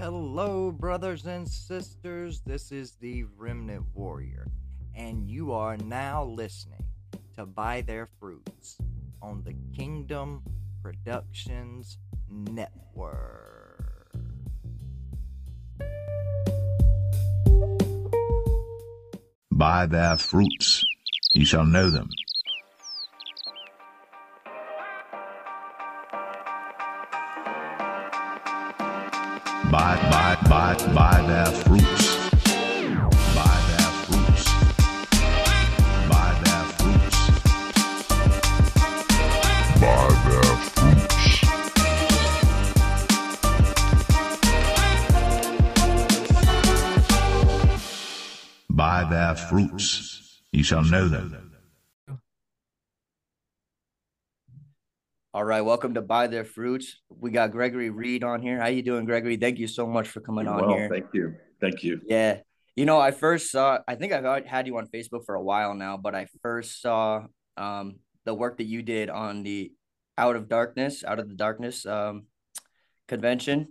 Hello, brothers and sisters. This is the Remnant Warrior, and you are now listening to By Their Fruits on the Kingdom Productions Network. By their fruits you shall know them. By, by, by, by their fruits. By their fruits. By their fruits. By their fruits. By their fruits ye shall know them. All right, welcome to By Their Fruits. We got Gregory Reid on here. How you doing, Gregory? Thank you so much for coming on well, here. thank you. Thank you. Yeah. You know, I first saw, I think I've had you on Facebook for a while now, but I first saw um, the work that you did on the Out of Darkness, Out of the Darkness um, convention.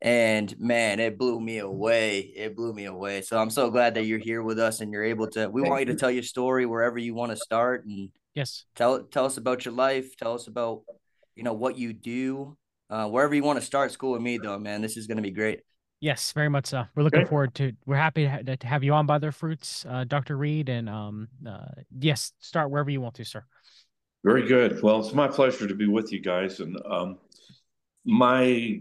And man, it blew me away. It blew me away. So I'm so glad that you're here with us and you're able to, we Thank want you to tell your story wherever you want to start and Yes. tell tell us about your life tell us about you know what you do uh, wherever you want to start school with me though man this is going to be great Yes, very much so. We're looking Okay. forward to. We're happy to ha- to have you on by their fruits, uh, Dr. Reid, and um, uh, yes, start wherever you want to, sir. Very good. Well, it's my pleasure to be with you guys. And um, my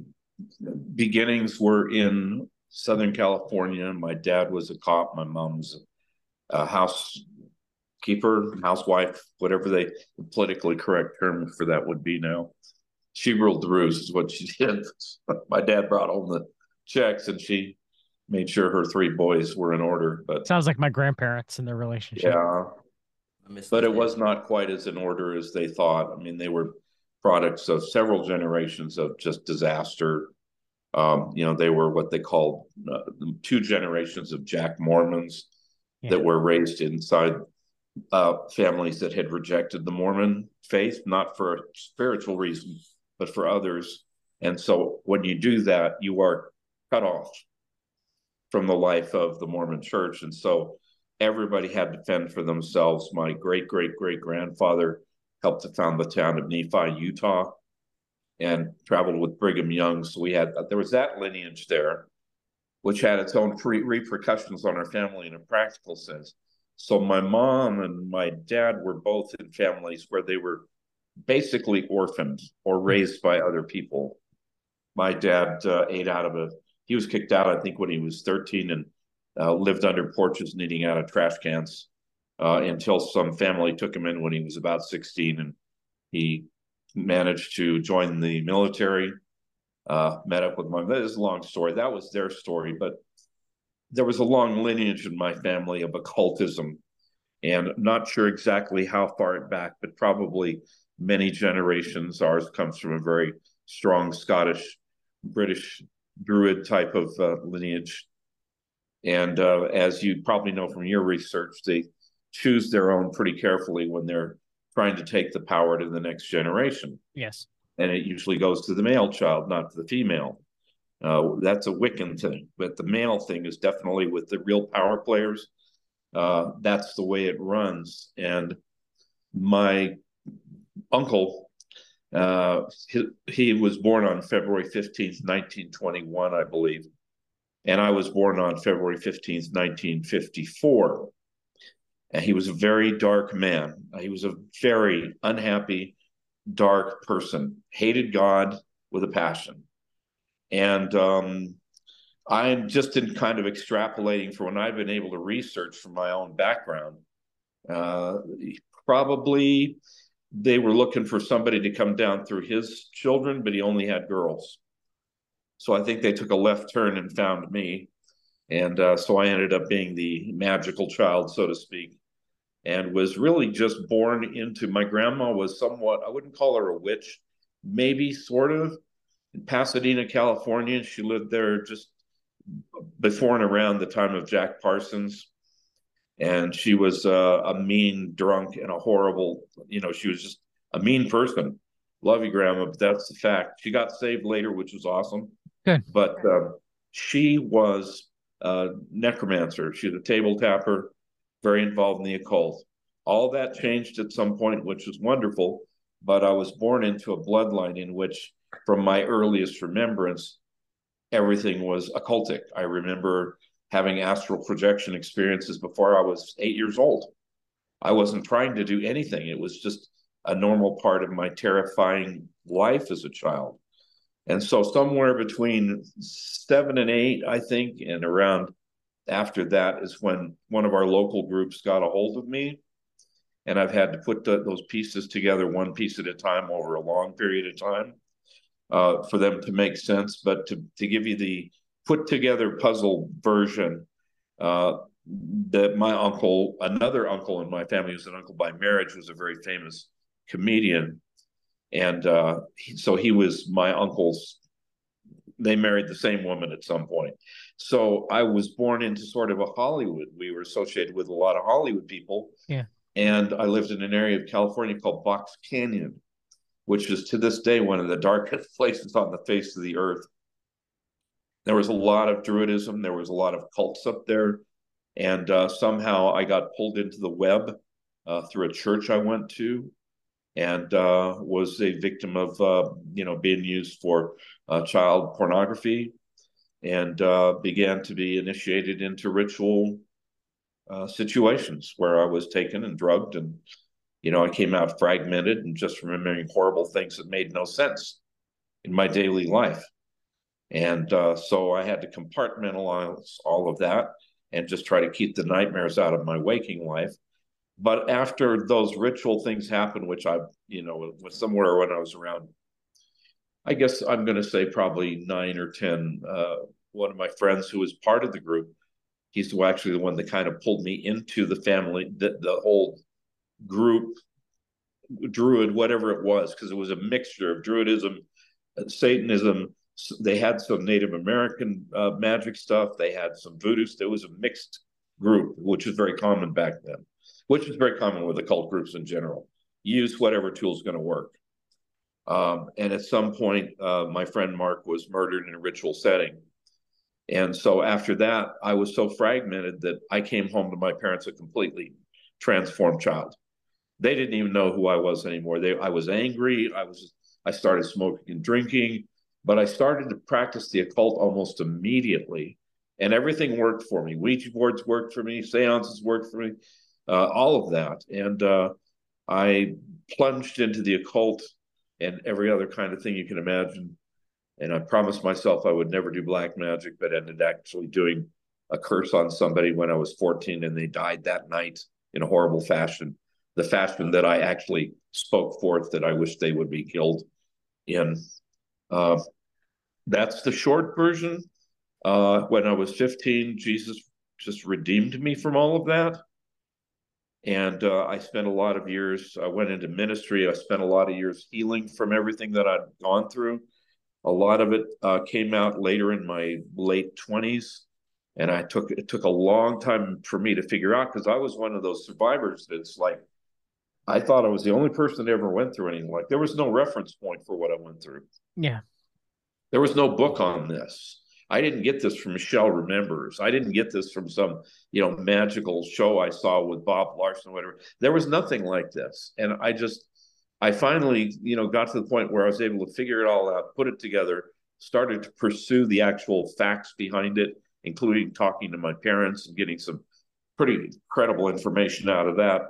beginnings were in Southern California. My dad was a cop. My mom was a housekeeper, housewife, whatever they the politically correct term for that would be now. She ruled the roost, is what she did. my dad brought home the checks, and she made sure her three boys were in order. But Sounds like my grandparents and their relationship. yeah, but it was not quite as in order as they thought. I mean, they were products of several generations of just disaster. Um, you know, they were what they called uh, two generations of Jack Mormons Yeah. that were raised inside uh, families that had rejected the Mormon faith, not for spiritual reason, but for others. And so when you do that, you are cut off from the life of the Mormon church. And so everybody had to fend for themselves. My great great great grandfather helped to found the town of Nephi, Utah, and traveled with Brigham Young. So we had there was that lineage there, which had its own pre- repercussions on our family in a practical sense. So my mom and my dad were both in families where they were basically orphaned or raised by other people. My dad uh, ate out of a he was kicked out, I think, when he was 13 and uh, lived under porches and eating out of trash cans uh, until some family took him in when he was about 16 and he managed to join the military. Uh, met up with my. That is a long story. That was their story, but there was a long lineage in my family of occultism, and not sure exactly how far it back, but probably many generations. Ours comes from a very strong Scottish, British Druid type of uh, lineage, and uh, as you probably know from your research, they choose their own pretty carefully when they're trying to take the power to the next generation Yes. and it usually goes to the male child, not to the female. Uh, that's a Wiccan thing, but the male thing is definitely with the real power players. Uh, that's the way it runs. And my uncle, uh, he, he was born on February 15th, 1921, I believe. And I was born on February 15th, 1954. And he was a very dark man. He was a very unhappy, dark person, hated God with a passion. And um, I'm just in kind of extrapolating for when I've been able to research from my own background. Uh, probably they were looking for somebody to come down through his children, but he only had girls. So I think they took a left turn and found me. And uh, so I ended up being the magical child, so to speak and was really just born into my grandma was somewhat i wouldn't call her a witch maybe sort of in pasadena california she lived there just before and around the time of jack parsons and she was uh, a mean drunk and a horrible you know she was just a mean person love you grandma but that's the fact she got saved later which was awesome Good. But um, she was a necromancer. She was a table tapper, very involved in the occult. All that changed at some point, which was wonderful. But I was born into a bloodline in which, from my earliest remembrance, everything was occultic. I remember having astral projection experiences before I was eight years old. I wasn't trying to do anything. It was just a normal part of my terrifying life as a child. And so somewhere between seven and eight, I think, and around after that is when one of our local groups got a hold of me. And I've had to put the, those pieces together one piece at a time over a long period of time uh, for them to make sense. But to, to give you the put together puzzle version, uh, that my uncle, another uncle in my family who's an uncle by marriage, was a very famous comedian. And uh, he, so he was my uncle's, they married the same woman at some point. So I was born into sort of a Hollywood. We were associated with a lot of Hollywood people. Yeah. And I lived in an area of California called Box Canyon, which is to this day one of the darkest places on the face of the earth. There was a lot of Druidism, there was a lot of cults up there. And uh, somehow I got pulled into the web uh, through a church I went to and uh, was a victim of, uh, you know, being used for uh, child pornography and uh, began to be initiated into ritual situations where I was taken and drugged and you know, I came out fragmented and just remembering horrible things that made no sense in my daily life. And uh, so I had to compartmentalize all of that and just try to keep the nightmares out of my waking life. But after those ritual things happened, which I, you know, was somewhere when I was around, I guess I'm going to say probably nine or 10, uh, one of my friends who was part of the group, he's actually the one that kind of pulled me into the family, the, the whole group, Druid, whatever it was, because it was a mixture of Druidism, Satanism. They had some Native American uh, magic stuff. They had some voodoo. There was a mixed group, which was very common back then, which is very common with occult groups in general. Use whatever tool is going to work. Um, and at some point, uh, my friend Mark was murdered in a ritual setting. And so after that, I was so fragmented that I came home to my parents a completely transformed child they didn't even know who I was anymore. They, I was angry. I was, I started smoking and drinking, but I started to practice the occult almost immediately, and everything worked for me. Ouija boards worked for me. Seances worked for me. Uh, all of that, and uh, I plunged into the occult and every other kind of thing you can imagine. And I promised myself I would never do black magic, but ended actually doing a curse on somebody when I was 14, and they died that night in a horrible fashion the fashion that I actually spoke forth that I wish they would be killed in. Uh, that's the short version. Uh, when I was 15, Jesus just redeemed me from all of that. And uh, I spent a lot of years, I went into ministry. I spent a lot of years healing from everything that I'd gone through. A lot of it uh, came out later in my late 20s. And I took it took a long time for me to figure out because I was one of those survivors that's like, I thought I was the only person that ever went through anything like. There was no reference point for what I went through. Yeah, there was no book on this. I didn't get this from Michelle Remembers. I didn't get this from some you know magical show I saw with Bob Larson, whatever. There was nothing like this, and I just I finally you know got to the point where I was able to figure it all out, put it together, started to pursue the actual facts behind it, including talking to my parents and getting some pretty credible information out of that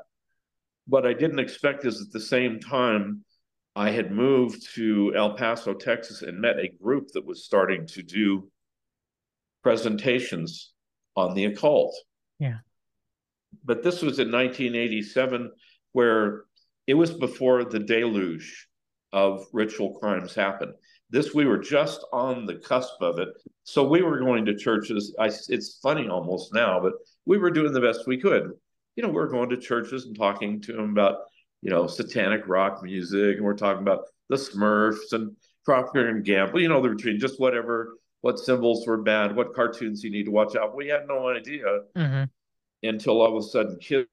what I didn't expect is at the same time, I had moved to El Paso, Texas, and met a group that was starting to do presentations on the occult. Yeah. But this was in 1987, where it was before the deluge of ritual crimes happened. This, we were just on the cusp of it. So we were going to churches. I, it's funny almost now, but we were doing the best we could you know, we're going to churches and talking to them about, you know, satanic rock music, and we're talking about the Smurfs and Procter and Gamble, you know, the routine, just whatever, what symbols were bad, what cartoons you need to watch out. We had no idea mm-hmm. until all of a sudden kids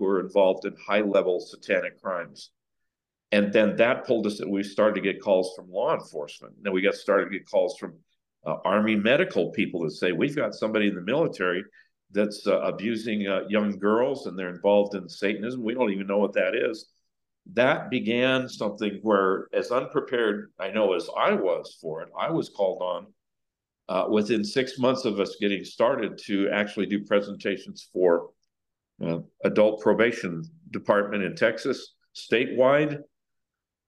were involved in high level satanic crimes. and then that pulled us. And we started to get calls from law enforcement. Then we got started to get calls from uh, Army medical people that say we've got somebody in the military that's uh, abusing uh, young girls and they're involved in Satanism. We don't even know what that is. That began something where, as unprepared I know as I was for it, I was called on uh, within six months of us getting started to actually do presentations for uh, adult probation department in Texas statewide.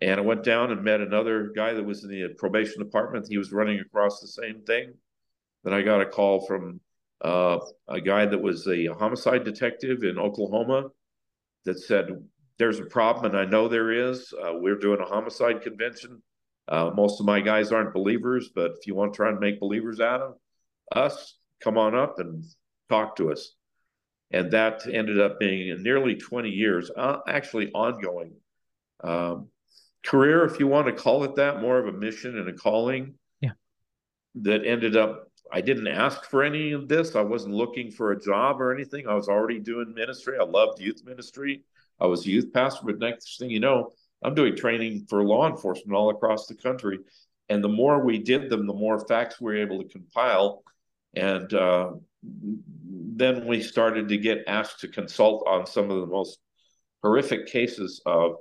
And I went down and met another guy that was in the probation department. He was running across the same thing. Then I got a call from uh, a guy that was a homicide detective in Oklahoma that said, There's a problem, and I know there is. Uh, we're doing a homicide convention. Uh, most of my guys aren't believers, but if you want to try and make believers out of us, come on up and talk to us. And that ended up being nearly 20 years, uh, actually ongoing um, career, if you want to call it that, more of a mission and a calling. Yeah. That ended up, I didn't ask for any of this. I wasn't looking for a job or anything. I was already doing ministry. I loved youth ministry. I was a youth pastor, but next thing you know, I'm doing training for law enforcement all across the country. And the more we did them, the more facts we were able to compile. And uh, then we started to get asked to consult on some of the most horrific cases of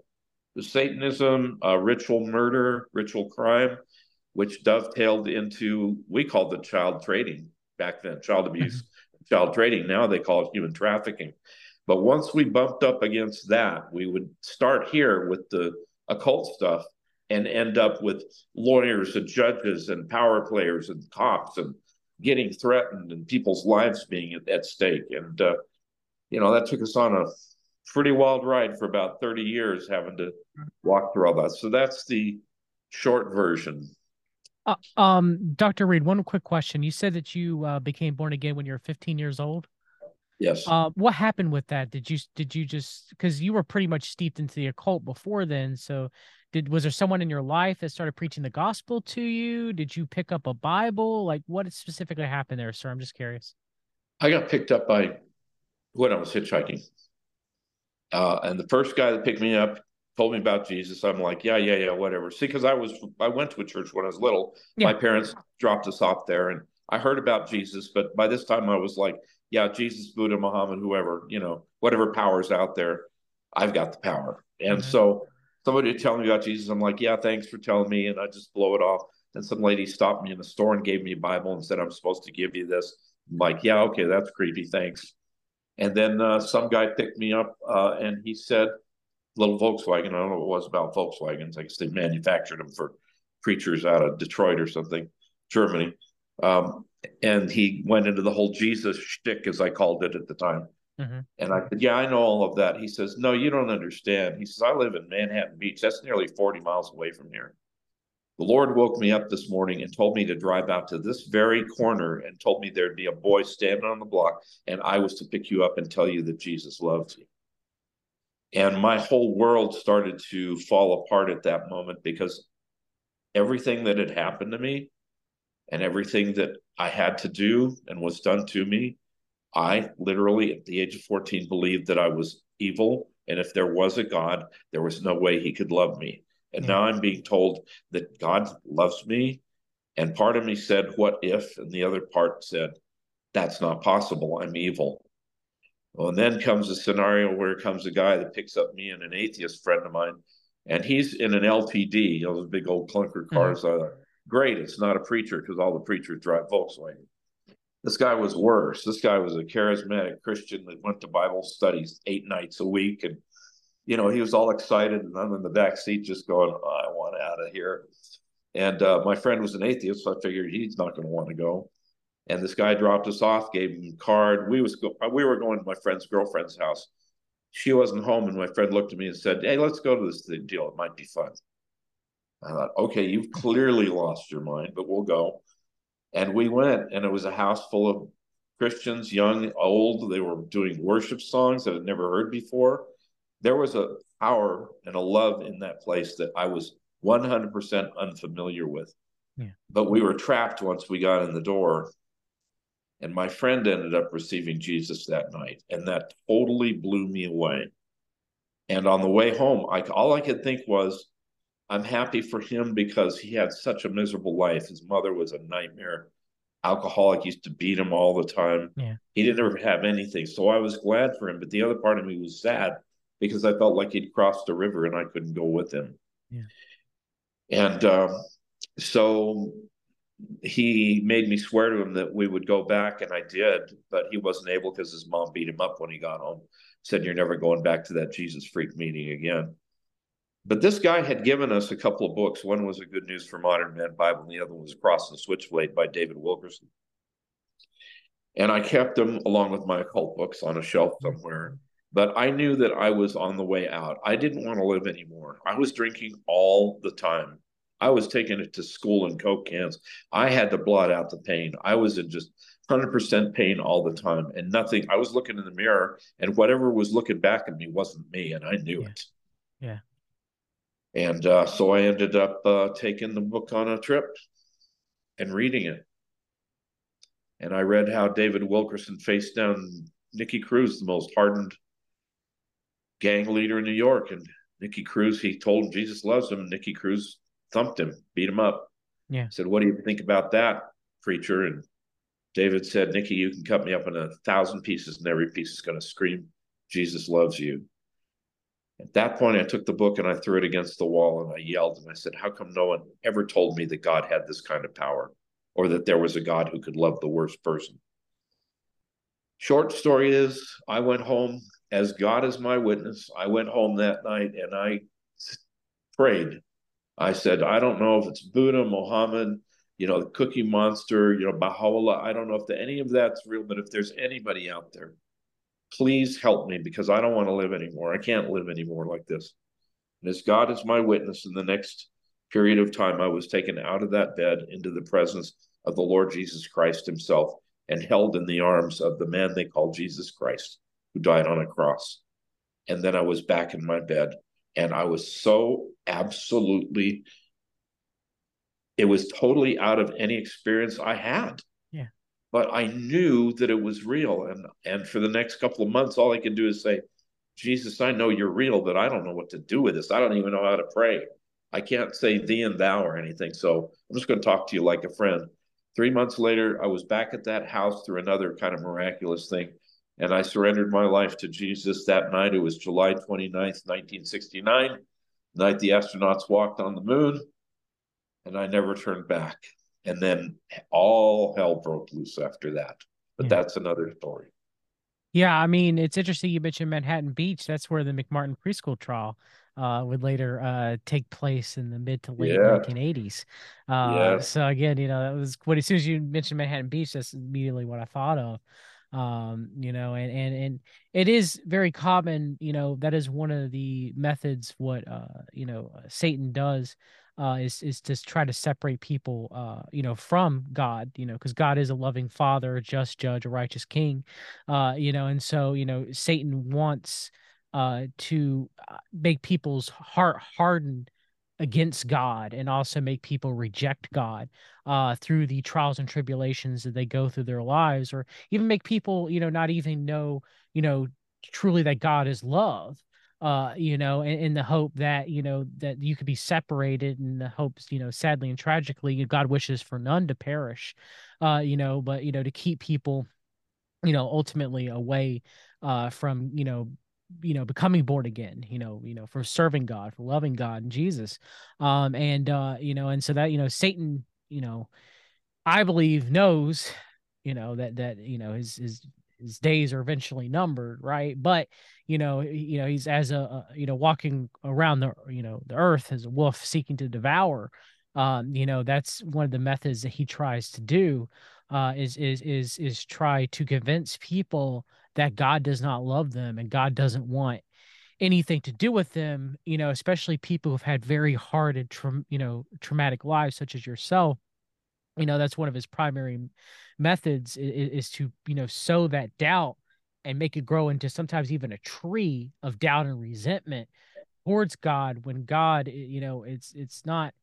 Satanism, uh, ritual murder, ritual crime, which dovetailed into, we called it child trading back then, child abuse, child trading. Now they call it human trafficking. But once we bumped up against that, we would start here with the occult stuff and end up with lawyers and judges and power players and cops and getting threatened and people's lives being at, at stake. And, uh, you know, that took us on a pretty wild ride for about 30 years having to walk through all that. So that's the short version. Uh, um, Dr. Reid, one quick question. You said that you uh, became born again when you were 15 years old. Yes. Uh, what happened with that? Did you did you just because you were pretty much steeped into the occult before then? So, did was there someone in your life that started preaching the gospel to you? Did you pick up a Bible? Like, what specifically happened there, sir? I'm just curious. I got picked up by when I was hitchhiking, uh, and the first guy that picked me up told me about Jesus. I'm like, yeah, yeah, yeah, whatever. See, because I was I went to a church when I was little. Yeah. My parents dropped us off there, and I heard about Jesus, but by this time I was like yeah, Jesus, Buddha, Muhammad, whoever, you know, whatever power's out there, I've got the power. And mm-hmm. so somebody would tell me about Jesus. I'm like, yeah, thanks for telling me. And I just blow it off. And some lady stopped me in the store and gave me a Bible and said, I'm supposed to give you this. I'm like, yeah, okay, that's creepy. Thanks. And then uh, some guy picked me up uh, and he said, little Volkswagen. I don't know what it was about Volkswagens. I guess they manufactured them for preachers out of Detroit or something, Germany. Um, and he went into the whole Jesus shtick, as I called it at the time. Mm-hmm. And I said, Yeah, I know all of that. He says, No, you don't understand. He says, I live in Manhattan Beach. That's nearly 40 miles away from here. The Lord woke me up this morning and told me to drive out to this very corner and told me there'd be a boy standing on the block and I was to pick you up and tell you that Jesus loves you. And my whole world started to fall apart at that moment because everything that had happened to me and everything that I had to do and was done to me, I literally, at the age of 14, believed that I was evil. And if there was a God, there was no way he could love me. And now I'm being told that God loves me. And part of me said, What if? And the other part said, That's not possible. I'm evil. Well, and then comes a scenario where comes a guy that picks up me and an atheist friend of mine, and he's in an LTD, you know, those big old clunker mm-hmm. cars. Mm-hmm. Great, it's not a preacher because all the preachers drive Volkswagen. This guy was worse. This guy was a charismatic Christian that went to Bible studies eight nights a week. And, you know, he was all excited. And I'm in the back seat just going, oh, I want out of here. And uh, my friend was an atheist, so I figured he's not going to want to go. And this guy dropped us off, gave him a card. We was go- we were going to my friend's girlfriend's house. She wasn't home, and my friend looked at me and said, "Hey, let's go to this deal. It might be fun." I thought, okay, you've clearly lost your mind, but we'll go. And we went, and it was a house full of Christians, young, old. They were doing worship songs that I'd never heard before. There was a power and a love in that place that I was 100% unfamiliar with. Yeah. But we were trapped once we got in the door. And my friend ended up receiving Jesus that night. And that totally blew me away. And on the way home, I all I could think was, I'm happy for him because he had such a miserable life. His mother was a nightmare. Alcoholic used to beat him all the time. Yeah. He didn't ever have anything. So I was glad for him. But the other part of me was sad because I felt like he'd crossed the river and I couldn't go with him. Yeah. And uh, so he made me swear to him that we would go back, and I did, but he wasn't able because his mom beat him up when he got home. Said, You're never going back to that Jesus freak meeting again. But this guy had given us a couple of books. One was a Good News for Modern Man Bible, and the other was Cross and Switchblade by David Wilkerson. And I kept them along with my occult books on a shelf somewhere. But I knew that I was on the way out. I didn't want to live anymore. I was drinking all the time. I was taking it to school in Coke cans. I had to blot out the pain. I was in just 100% pain all the time and nothing. I was looking in the mirror and whatever was looking back at me wasn't me. And I knew Yeah. it. Yeah. And uh, so I ended up uh, taking the book on a trip and reading it. And I read how David Wilkerson faced down Nicky Cruz, the most hardened gang leader in New York. And Nicky Cruz, he told him Jesus loves him. And Nicky Cruz thumped him, beat him up. Yeah. Said, What do you think about that, preacher? And David said, Nicky, you can cut me up in a thousand pieces, and every piece is going to scream, Jesus loves you. At that point, I took the book and I threw it against the wall and I yelled and I said, How come no one ever told me that God had this kind of power or that there was a God who could love the worst person? Short story is, I went home as God is my witness. I went home that night and I prayed. I said, I don't know if it's Buddha, Mohammed, you know, the Cookie Monster, you know, Baha'u'llah. I don't know if the, any of that's real, but if there's anybody out there, please help me because I don't want to live anymore. I can't live anymore like this. And as God is my witness, in the next period of time, I was taken out of that bed into the presence of the Lord Jesus Christ himself and held in the arms of the man they call Jesus Christ, who died on a cross. And then I was back in my bed and I was so absolutely, it was totally out of any experience I had Yeah. but I knew that it was real. And and for the next couple of months, all I could do is say, Jesus, I know you're real, but I don't know what to do with this. I don't even know how to pray. I can't say thee and thou or anything. So I'm just going to talk to you like a friend. Three months later, I was back at that house through another kind of miraculous thing. And I surrendered my life to Jesus that night. It was July 29th, 1969, the night the astronauts walked on the moon. And I never turned back and then all hell broke loose after that. But Yeah. that's another story. Yeah, I mean, it's interesting you mentioned Manhattan Beach. That's where the McMartin preschool trial uh, would later uh, take place in the mid to late Yeah. 1980s. Uh. So again, you know, that was what as soon as you mentioned Manhattan Beach, that's immediately what I thought of. Um, you know, and and and it is very common. You know, that is one of the methods what uh, you know Satan does uh, is is to try to separate people, uh, you know, from God, you know, because God is a loving Father, a just Judge, a righteous King, uh, you know, and so you know, Satan wants uh, to uh, make people's heart hardened against God, and also make people reject God uh, through the trials and tribulations that they go through their lives, or even make people, you know, not even know, you know, truly that God is love uh you know in, in the hope that you know that you could be separated in the hopes you know sadly and tragically god wishes for none to perish uh you know but you know to keep people you know ultimately away uh from you know you know becoming born again you know you know for serving god for loving god and jesus um and uh you know and so that you know satan you know i believe knows you know that that you know his his his days are eventually numbered right but you know you know he's as a, you know walking around the you know the earth as a wolf seeking to devour um you know that's one of the methods that he tries to do uh is is is is try to convince people that god does not love them and god doesn't want anything to do with them you know especially people who've had very hard and tra- you know traumatic lives such as yourself you know that's one of his primary methods is, is to you know sow that doubt and make it grow into sometimes even a tree of doubt and resentment towards god when god you know it's it's not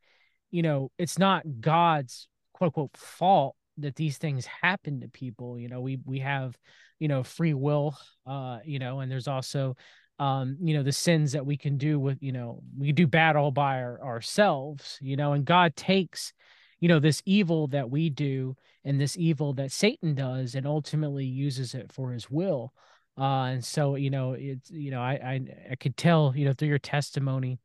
you know it's not god's quote unquote fault that these things happen to people you know we we have you know free will uh you know and there's also um you know the sins that we can do with you know we do bad all by our, ourselves you know and god takes you know this evil that we do and this evil that satan does and ultimately uses it for his will uh and so you know it's you know i i, I could tell you know through your testimony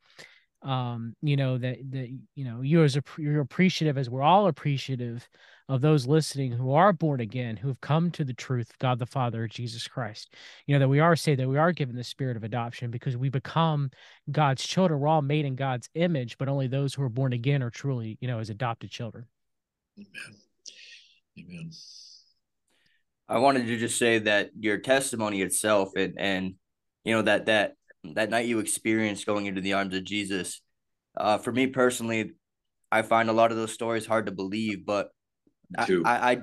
um you know that that you know you as a you're appreciative as we're all appreciative of those listening who are born again who have come to the truth of god the father jesus christ. You know that we are saved that we are given the spirit of adoption because we become god's children. We're all made in god's image but only those who are born again are truly you know as adopted children. Amen. Amen. I wanted to just say that your testimony itself and and you know that that that night you experienced going into the arms of Jesus. Uh, for me personally, I find a lot of those stories hard to believe, but I, I, I,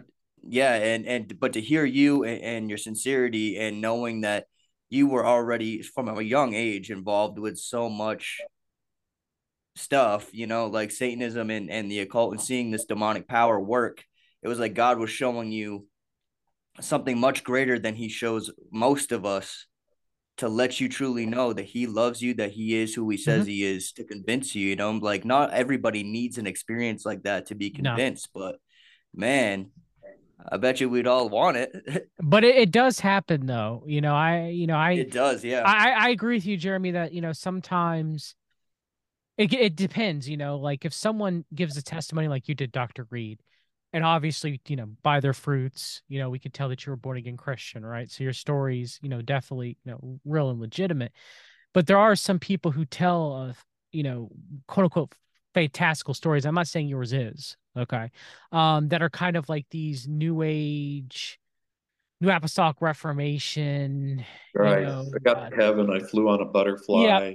yeah, and and but to hear you and, and your sincerity and knowing that you were already from a young age involved with so much stuff, you know, like Satanism and, and the occult and seeing this demonic power work, it was like God was showing you something much greater than he shows most of us to let you truly know that he loves you, that he is who he says mm-hmm. he is, to convince you. You know, like not everybody needs an experience like that to be convinced, no. but man, I bet you we'd all want it. but it, it, does happen though. You know, I you know, I it does, yeah. I, I agree with you, Jeremy, that you know, sometimes it it depends, you know, like if someone gives a testimony like you did, Dr. Reid, and obviously, you know, by their fruits, you know, we could tell that you were born again Christian, right? So your stories, you know, definitely, you know, real and legitimate. But there are some people who tell of, you know, quote unquote fantastical stories. I'm not saying yours is, okay. Um, that are kind of like these new age New Apostolic Reformation. Right. You know, I got uh, to heaven. I flew on a butterfly. Yeah.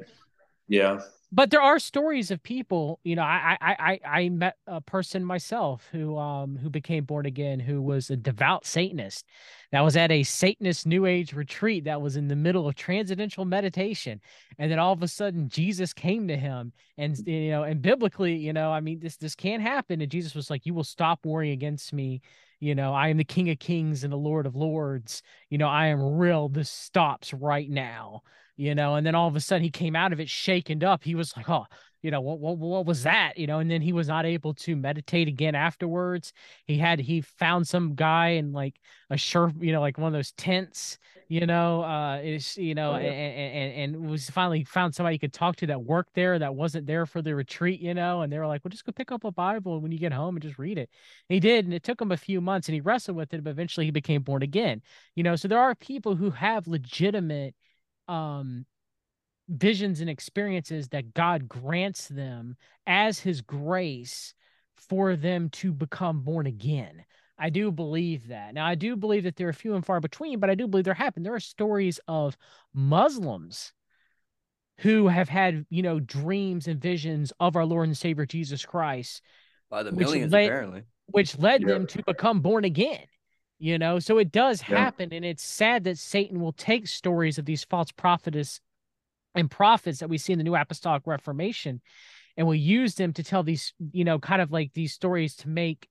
Yeah. But there are stories of people you know i i i i met a person myself who um who became born again who was a devout satanist. That was at a satanist new age retreat that was in the middle of transcendental meditation. And then all of a sudden jesus came to him and you know and biblically you know i mean this this can't happen. And jesus was like you will stop warring against me. You know i am the king of kings and the lord of lords. You know i am real. This stops right now you know, and then all of a sudden he came out of it shaken up. He was like, oh, you know, what, what, what was that? You know, and then he was not able to meditate again afterwards. He had, he found some guy in like a shirt, you know, like one of those tents, you know, uh, is, you know, oh, yeah. and, and, and was finally found somebody he could talk to that worked there that wasn't there for the retreat, you know, and they were like, well, just go pick up a Bible when you get home and just read it. And he did. And it took him a few months and he wrestled with it, but eventually he became born again, you know, so there are people who have legitimate, um visions and experiences that God grants them as his grace for them to become born again. I do believe that. Now I do believe that there are few and far between, but I do believe there happen. There are stories of Muslims who have had, you know, dreams and visions of our Lord and Savior Jesus Christ by the millions led, apparently which led yeah. them to become born again you know so it does happen and it's sad that satan will take stories of these false prophetess and prophets that we see in the new apostolic reformation and will use them to tell these you know kind of like these stories to make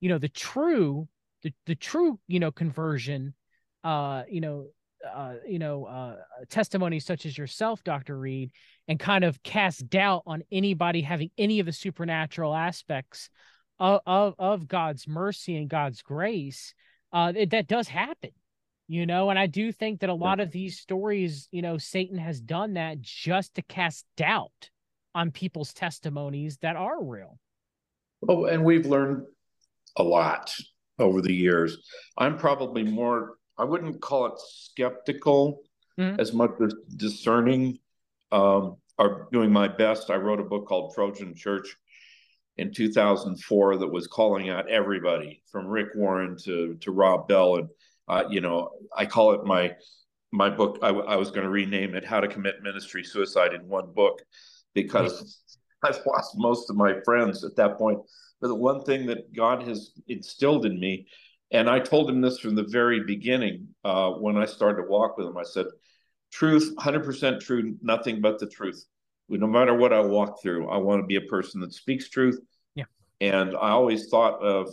you know the true the, the true you know conversion uh you know uh, you know, uh, testimonies such as yourself, Dr. Reid, and kind of cast doubt on anybody having any of the supernatural aspects of, of, of God's mercy and God's grace uh, it, that does happen, you know. And I do think that a lot of these stories, you know, Satan has done that just to cast doubt on people's testimonies that are real. Oh, and we've learned a lot over the years. I'm probably more, I wouldn't call it skeptical mm-hmm. as much as discerning, um, or doing my best. I wrote a book called Trojan Church in 2004 that was calling out everybody from Rick Warren to to Rob Bell, and uh, you know I call it my my book. I, I was going to rename it "How to Commit Ministry Suicide in One Book" because I've lost most of my friends at that point. But the one thing that God has instilled in me, and I told him this from the very beginning uh, when I started to walk with him, I said, "Truth, 100% true, nothing but the truth." No matter what I walk through, I want to be a person that speaks truth. Yeah. And I always thought of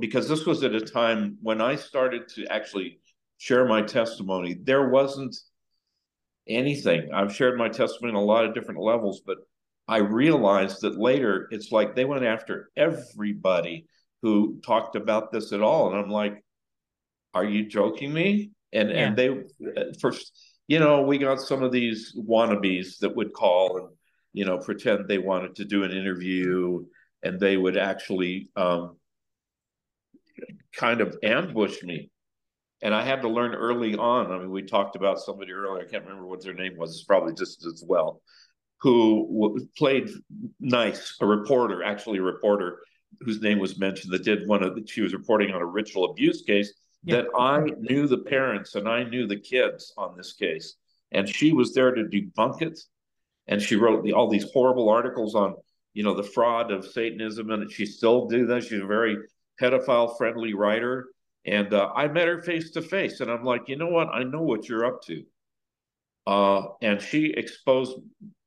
because this was at a time when I started to actually share my testimony, there wasn't anything. I've shared my testimony on a lot of different levels, but I realized that later it's like they went after everybody who talked about this at all. And I'm like, are you joking me? And yeah. and they uh, first, you know, we got some of these wannabes that would call and, you know, pretend they wanted to do an interview and they would actually um, kind of ambush me. And I had to learn early on. I mean, we talked about somebody earlier. I can't remember what their name was. It's probably just as well who played nice, a reporter, actually a reporter whose name was mentioned that did one of the, she was reporting on a ritual abuse case that I knew the parents and I knew the kids on this case. And she was there to debunk it. And she wrote the, all these horrible articles on, you know, the fraud of Satanism. And she still do that. She's a very pedophile friendly writer. And uh, I met her face to face. And I'm like, you know what? I know what you're up to. Uh, and she exposed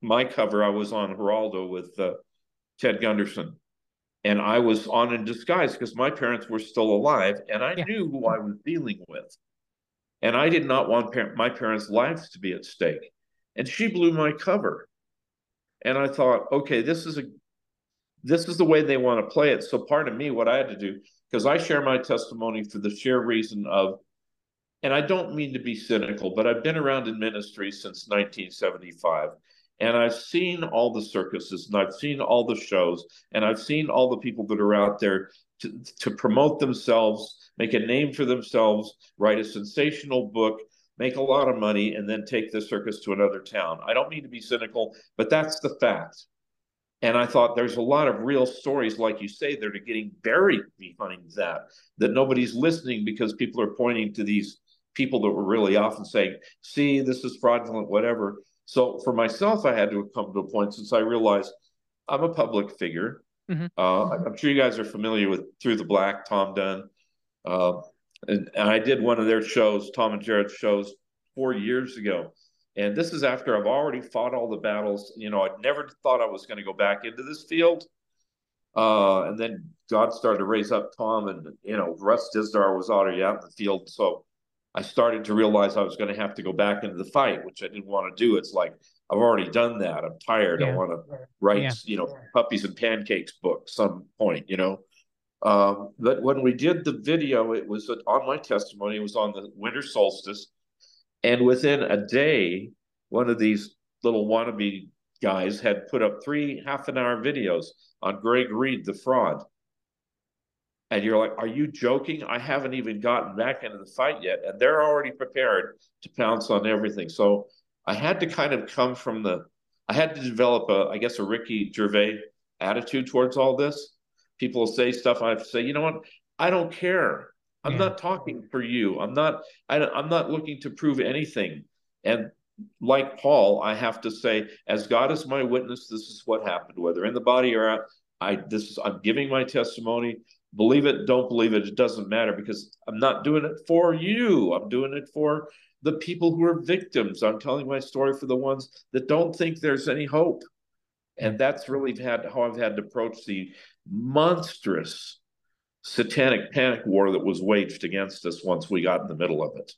my cover. I was on Geraldo with uh, Ted Gunderson, and I was on in disguise because my parents were still alive, and I yeah. knew who I was dealing with, and I did not want par- my parents' lives to be at stake. And she blew my cover, and I thought, okay, this is a this is the way they want to play it. So part of me, what I had to do, because I share my testimony for the sheer reason of and I don't mean to be cynical, but I've been around in ministry since 1975. And I've seen all the circuses and I've seen all the shows and I've seen all the people that are out there to, to promote themselves, make a name for themselves, write a sensational book, make a lot of money, and then take the circus to another town. I don't mean to be cynical, but that's the fact. And I thought there's a lot of real stories, like you say, that are getting buried behind that, that nobody's listening because people are pointing to these people that were really off and saying, see, this is fraudulent, whatever. So for myself, I had to come to a point since I realized I'm a public figure. Mm-hmm. Uh, I'm sure you guys are familiar with Through the Black, Tom Dunn. Uh, and, and, I did one of their shows, Tom and Jared's shows, four years ago. And this is after I've already fought all the battles. You know, I never thought I was going to go back into this field. Uh, and then God started to raise up Tom, and you know, Russ Dizdar was already out in the field. So I started to realize I was going to have to go back into the fight, which I didn't want to do. It's like I've already done that. I'm tired. Yeah. I want to write, yeah. you know, puppies and pancakes book some point, you know. Um, but when we did the video, it was on my testimony. It was on the winter solstice, and within a day, one of these little wannabe guys had put up three half an hour videos on Greg Reid, the fraud and you're like, are you joking? I haven't even gotten back into the fight yet. And they're already prepared to pounce on everything. So I had to kind of come from the, I had to develop a, I guess, a Ricky Gervais attitude towards all this. People say stuff. I say, you know what? I don't care. I'm yeah. not talking for you. I'm not, I, I'm not looking to prove anything. And like Paul, I have to say, as God is my witness, this is what happened, whether in the body or out. I this is I'm giving my testimony believe it, don't believe it, it doesn't matter because I'm not doing it for you. I'm doing it for the people who are victims. I'm telling my story for the ones that don't think there's any hope. And that's really had how I've had to approach the monstrous satanic panic war that was waged against us once we got in the middle of it.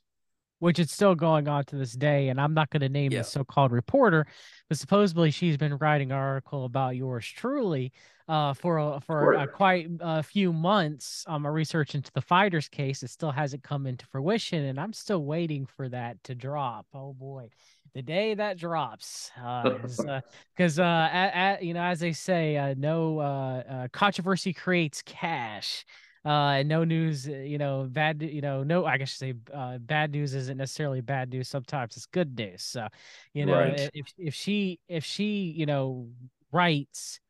Which is still going on to this day. And I'm not going to name yeah. the so called reporter, but supposedly she's been writing an article about yours truly uh, for a, for a, quite a few months. Um, a research into the finders case. It still hasn't come into fruition, and I'm still waiting for that to drop. Oh boy, the day that drops, because uh, uh, uh, at, at, you know, as they say, uh, no uh, uh, controversy creates cash. Uh, and no news, uh, you know, bad, you know, no, I guess say, uh, bad news isn't necessarily bad news. Sometimes it's good news. So, you know, right. if if she if she you know writes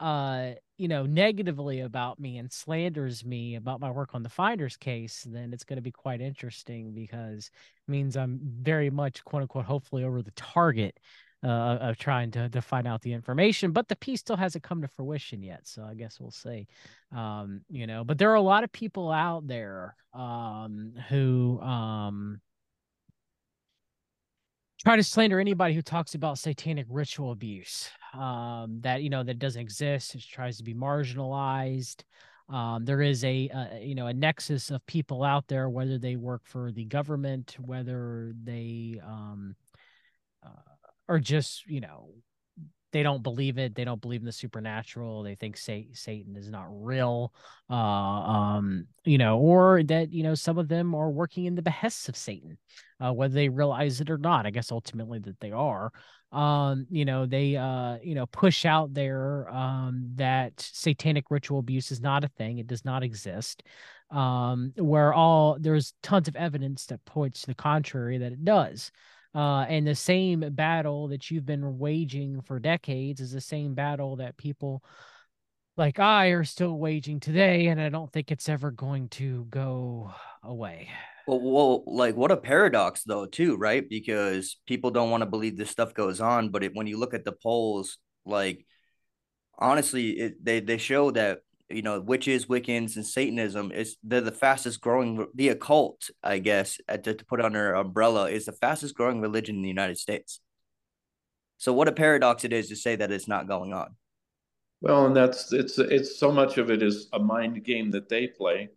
uh you know negatively about me and slanders me about my work on the finders case then it's going to be quite interesting because it means i'm very much quote unquote hopefully over the target uh, of trying to, to find out the information but the piece still hasn't come to fruition yet so i guess we'll see um you know but there are a lot of people out there um who um try to slander anybody who talks about satanic ritual abuse um, that you know that doesn't exist. It tries to be marginalized. Um, there is a, a, you know a nexus of people out there, whether they work for the government, whether they um, uh, or just you know they don't believe it. They don't believe in the supernatural. They think say, Satan is not real. Uh, um, you know, or that you know some of them are working in the behests of Satan, uh, whether they realize it or not. I guess ultimately that they are. Um, you know, they uh, you know, push out there um that satanic ritual abuse is not a thing. It does not exist. Um, where all there's tons of evidence that points to the contrary that it does. Uh, and the same battle that you've been waging for decades is the same battle that people like I are still waging today, and I don't think it's ever going to go away. Well, well, like what a paradox though, too, right? Because people don't want to believe this stuff goes on, but it, when you look at the polls, like honestly, it, they they show that you know witches wiccans and satanism is they're the fastest growing the occult i guess uh, to, to put under umbrella is the fastest growing religion in the united states. So what a paradox it is to say that it's not going on. Well and that's it's it's so much of it is a mind game that they play.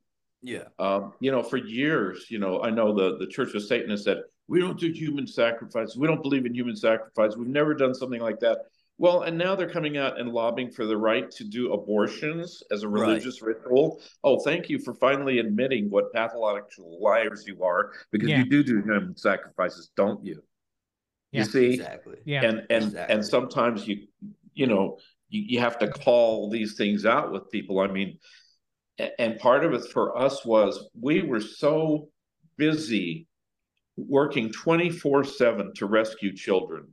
Yeah. Um, you know for years you know i know the the church of satan has said we don't do human sacrifice. We don't believe in human sacrifice. We've never done something like that well, and now they're coming out and lobbying for the right to do abortions as a religious right. ritual. Oh, thank you for finally admitting what pathological liars you are, because yeah. you do do human sacrifices, don't you? Yeah. You see, exactly. Yeah, and and exactly. and sometimes you, you know, you, you have to call these things out with people. I mean, and part of it for us was we were so busy working 24 7 to rescue children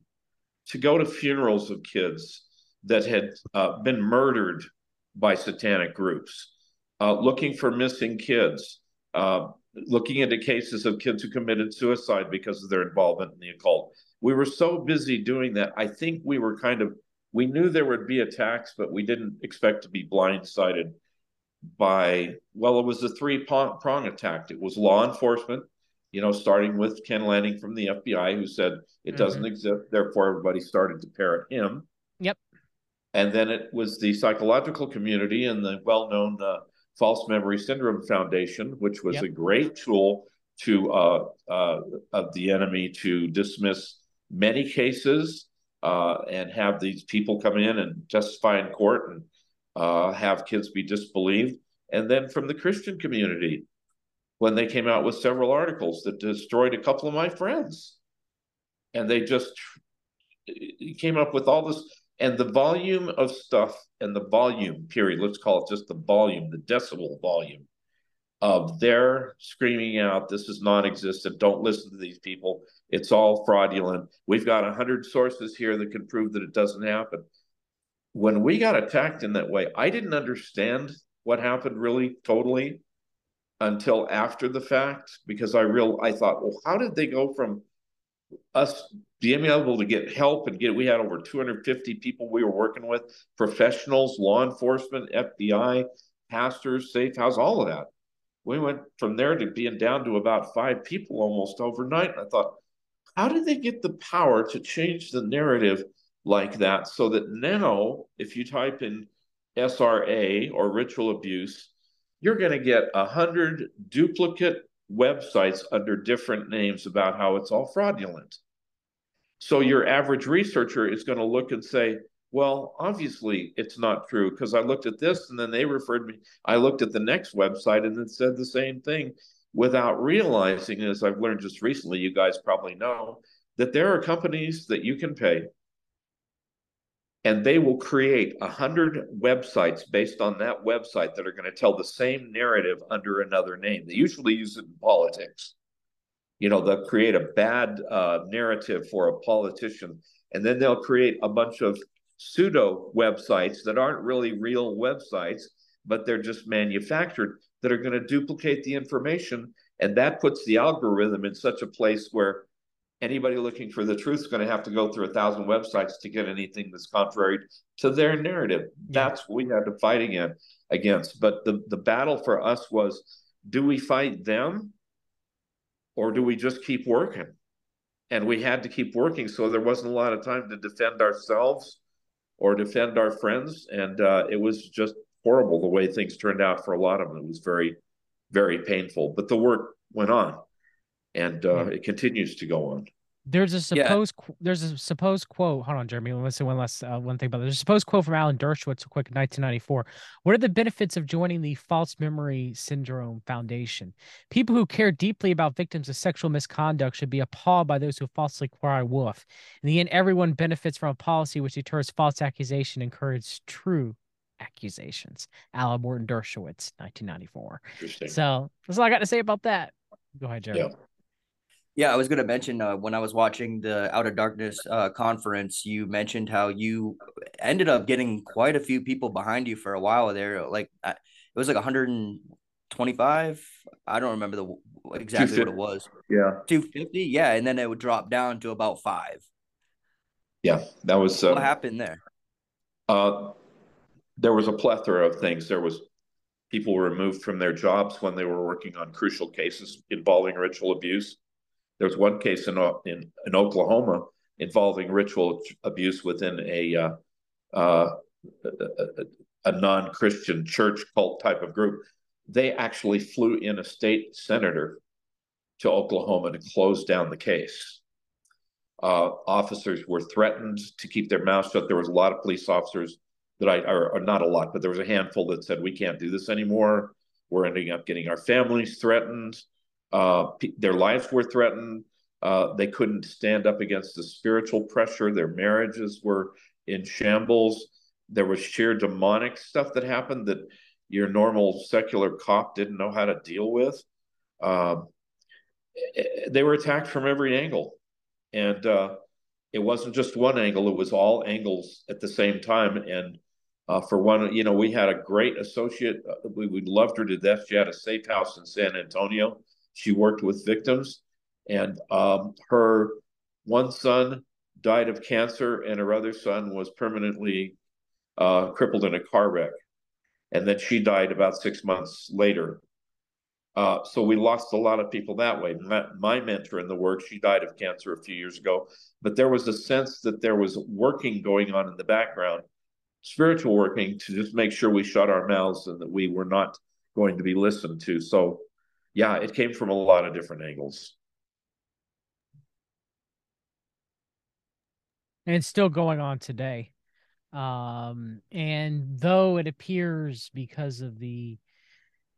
to go to funerals of kids that had uh, been murdered by satanic groups, uh, looking for missing kids, uh, looking into cases of kids who committed suicide because of their involvement in the occult. We were so busy doing that. I think we were kind of, we knew there would be attacks, but we didn't expect to be blindsided by, well, it was a three prong attack. It was law enforcement, you know, starting with Ken Lanning from the FBI, who said it mm-hmm. doesn't exist. Therefore, everybody started to parrot him. Yep. And then it was the psychological community and the well known uh, False Memory Syndrome Foundation, which was yep. a great tool to uh, uh, of the enemy to dismiss many cases uh, and have these people come in and testify in court and uh, have kids be disbelieved. And then from the Christian community, when they came out with several articles that destroyed a couple of my friends. And they just came up with all this and the volume of stuff and the volume period let's call it just the volume the decibel volume of their screaming out this is non-existent. Don't listen to these people. It's all fraudulent. We've got 100 sources here that can prove that it doesn't happen. When we got attacked in that way i didn't understand what happened really totally until after the fact because I real I thought, well, how did they go from us being able to get help and get we had over 250 people we were working with, professionals, law enforcement, FBI, pastors, safe house, all of that. We went from there to being down to about five people almost overnight. And I thought, how did they get the power to change the narrative like that so that now if you type in SRA or ritual abuse, you're going to get a hundred duplicate websites under different names about how it's all fraudulent. So your average researcher is going to look and say, well, obviously it's not true because I looked at this and then they referred me. I looked at the next website and it said the same thing without realizing, as I've learned just recently, you guys probably know, that there are companies that you can pay and they will create a hundred websites based on that website that are going to tell the same narrative under another name. They usually use it in politics. You know, they'll create a bad uh, narrative for a politician, and then they'll create a bunch of pseudo websites that aren't really real websites, but they're just manufactured that are going to duplicate the information. And that puts the algorithm in such a place where anybody looking for the truth is going to have to go through a thousand websites to get anything that's contrary to their narrative. That's what we had to fight again against. But the, the battle for us was do we fight them or do we just keep working? And we had to keep working. So there wasn't a lot of time to defend ourselves or defend our friends. And uh, it was just horrible the way things turned out for a lot of them. It was very, very painful. But the work went on and uh, it continues to go on. There's a Yeah. supposed qu- there's a supposed quote. Hold on, Jeremy. Let's say one last uh, one thing about it. There's a supposed quote from Alan Dershowitz, quick, 1994. What are the benefits of joining the False Memory Syndrome Foundation? People who care deeply about victims of sexual misconduct should be appalled by those who falsely cry wolf. In the end, everyone benefits from a policy which deters false accusation and encourages true accusations. Alan Morton Dershowitz, 1994. Interesting. So that's all I got to say about that. Go ahead, Jeremy. Yeah. Yeah, I was going to mention uh, when I was watching the Out of Darkness uh, conference, you mentioned how you ended up getting quite a few people behind you for a while there. Like uh, it was like 125. I don't remember the exactly what it was. yeah. 250. Yeah, and then it would drop down to about five. Yeah. That was uh, What happened there? Uh, there was a plethora of things. There was people removed from their jobs when they were working on crucial cases involving ritual abuse. There was one case in in, in Oklahoma involving ritual abuse within a uh, uh, a, a non-Christian church cult type of group. They actually flew in a state senator to Oklahoma to close down the case. Uh, officers were threatened to keep their mouths shut. There was a lot of police officers that I, or, not a lot, but there was a handful that said, we can't do this anymore. We're ending up getting our families threatened. Uh, their lives were threatened. Uh, they couldn't stand up against the spiritual pressure. Their marriages were in shambles. There was sheer demonic stuff that happened that your normal secular cop didn't know how to deal with. Um, they were attacked from every angle. And uh, it wasn't just one angle, it was all angles at the same time. And uh, for one, you know, we had a great associate. Uh, we, we loved her to death. She had a safe house in San Antonio. She worked with victims, and um, her one son died of cancer, and her other son was permanently uh, crippled in a car wreck. And then she died about six months later. Uh, so we lost a lot of people that way. My, my, mentor in the work, she died of cancer a few years ago, but there was a sense that there was working going on in the background spiritual working to just make sure we shut our mouths and that we were not going to be listened to. So, yeah, it came from a lot of different angles. And it's still going on today. Um, and though it appears because of the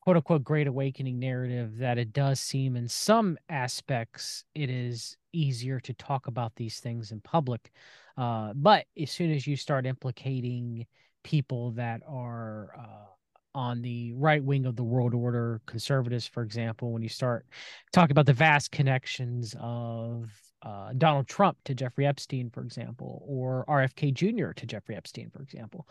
quote unquote great awakening narrative that it does seem in some aspects it is easier to talk about these things in public uh, but as soon as you start implicating people that are uh, on the right wing of the world order, conservatives, for example, when you start talking about the vast connections of uh, Donald Trump to Jeffrey Epstein, for example, or RFK Jr. to Jeffrey Epstein, for example,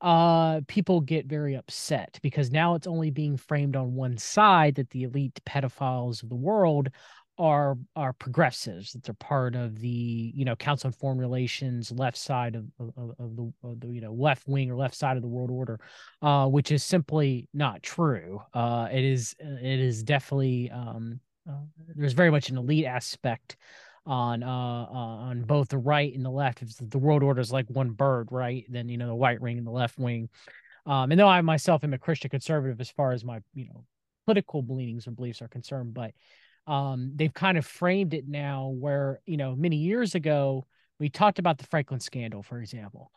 uh, people get very upset because now it's only being framed on one side that the elite pedophiles of the world are are progressives that they're part of the you know council on foreign relations left side of, of, of, the, of, the, you know left wing or left side of the world order uh, which is simply not true. Uh, it is it is definitely um, uh, there's very much an elite aspect on uh, uh, on both the right and the left. If the world order is like one bird right then you know the white ring and the left wing. Um, and though i myself am a christian conservative as far as my you know political leanings and beliefs are concerned but um, they've kind of framed it now where, you know, many years ago, we talked about the Franklin scandal, for example.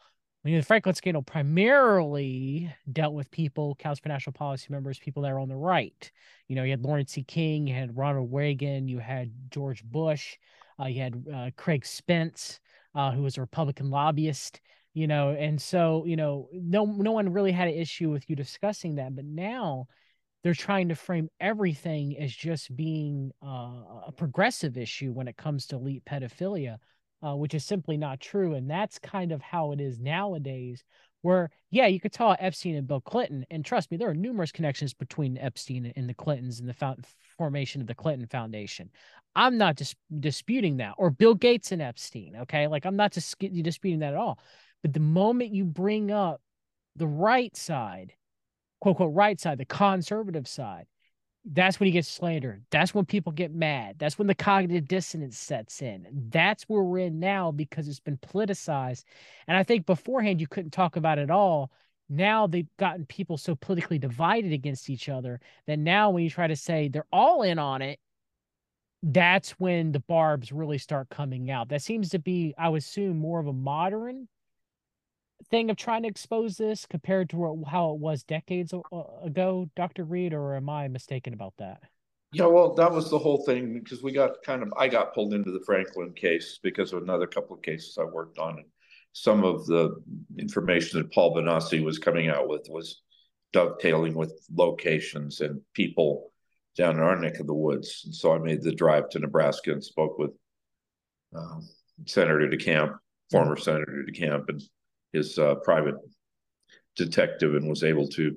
I mean, the Franklin scandal primarily dealt with people, Council for National Policy members, people that are on the right. You know, you had Lawrence C. King, you had Ronald Reagan, you had George Bush, uh, you had uh, Craig Spence, uh, who was a Republican lobbyist. You know, and so you know, no no one really had an issue with you discussing that, but now they're trying to frame everything as just being uh, a progressive issue when it comes to elite pedophilia, uh, which is simply not true. And that's kind of how it is nowadays. Where, yeah, you could tell Epstein and Bill Clinton, and trust me, there are numerous connections between Epstein and the Clintons and the fo- formation of the Clinton Foundation. I'm not dis- disputing that, or Bill Gates and Epstein. Okay, like I'm not dis- disputing that at all. But the moment you bring up the right side quote unquote right side, the conservative side, that's when he gets slandered. That's when people get mad. That's when the cognitive dissonance sets in. That's where we're in now because it's been politicized. And I think beforehand you couldn't talk about it all. Now they've gotten people so politically divided against each other that now when you try to say they're all in on it, that's when the barbs really start coming out. That seems to be, I would assume, more of a modern thing of trying to expose this compared to how it was decades ago, Dr. Reid, or am I mistaken about that? Yeah, well, that was the whole thing because we got kind of, I got pulled into the Franklin case because of another couple of cases I worked on. And some of the information that Paul Bonacci was coming out with was dovetailing with locations and people down in our neck of the woods. And so I made the drive to Nebraska and spoke with um, Senator DeCamp, former Senator DeCamp, and his uh, private detective, and was able to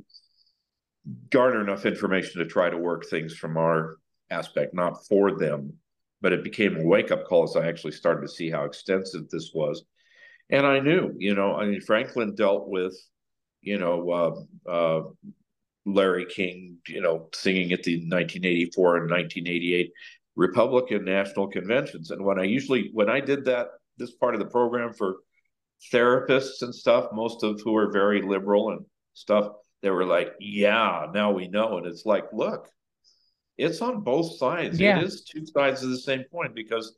garner enough information to try to work things from our aspect, not for them. But it became a wake up call as I actually started to see how extensive this was. And I knew, you know, I mean, Franklin dealt with, you know, uh, uh, Larry King, you know, singing at the 1984 and 1988 Republican national conventions. And when I usually, when I did that, this part of the program for therapists and stuff, most of who are very liberal and stuff, they were like, yeah, now we know. And it's like, look, it's on both sides. Yeah. It is two sides of the same point because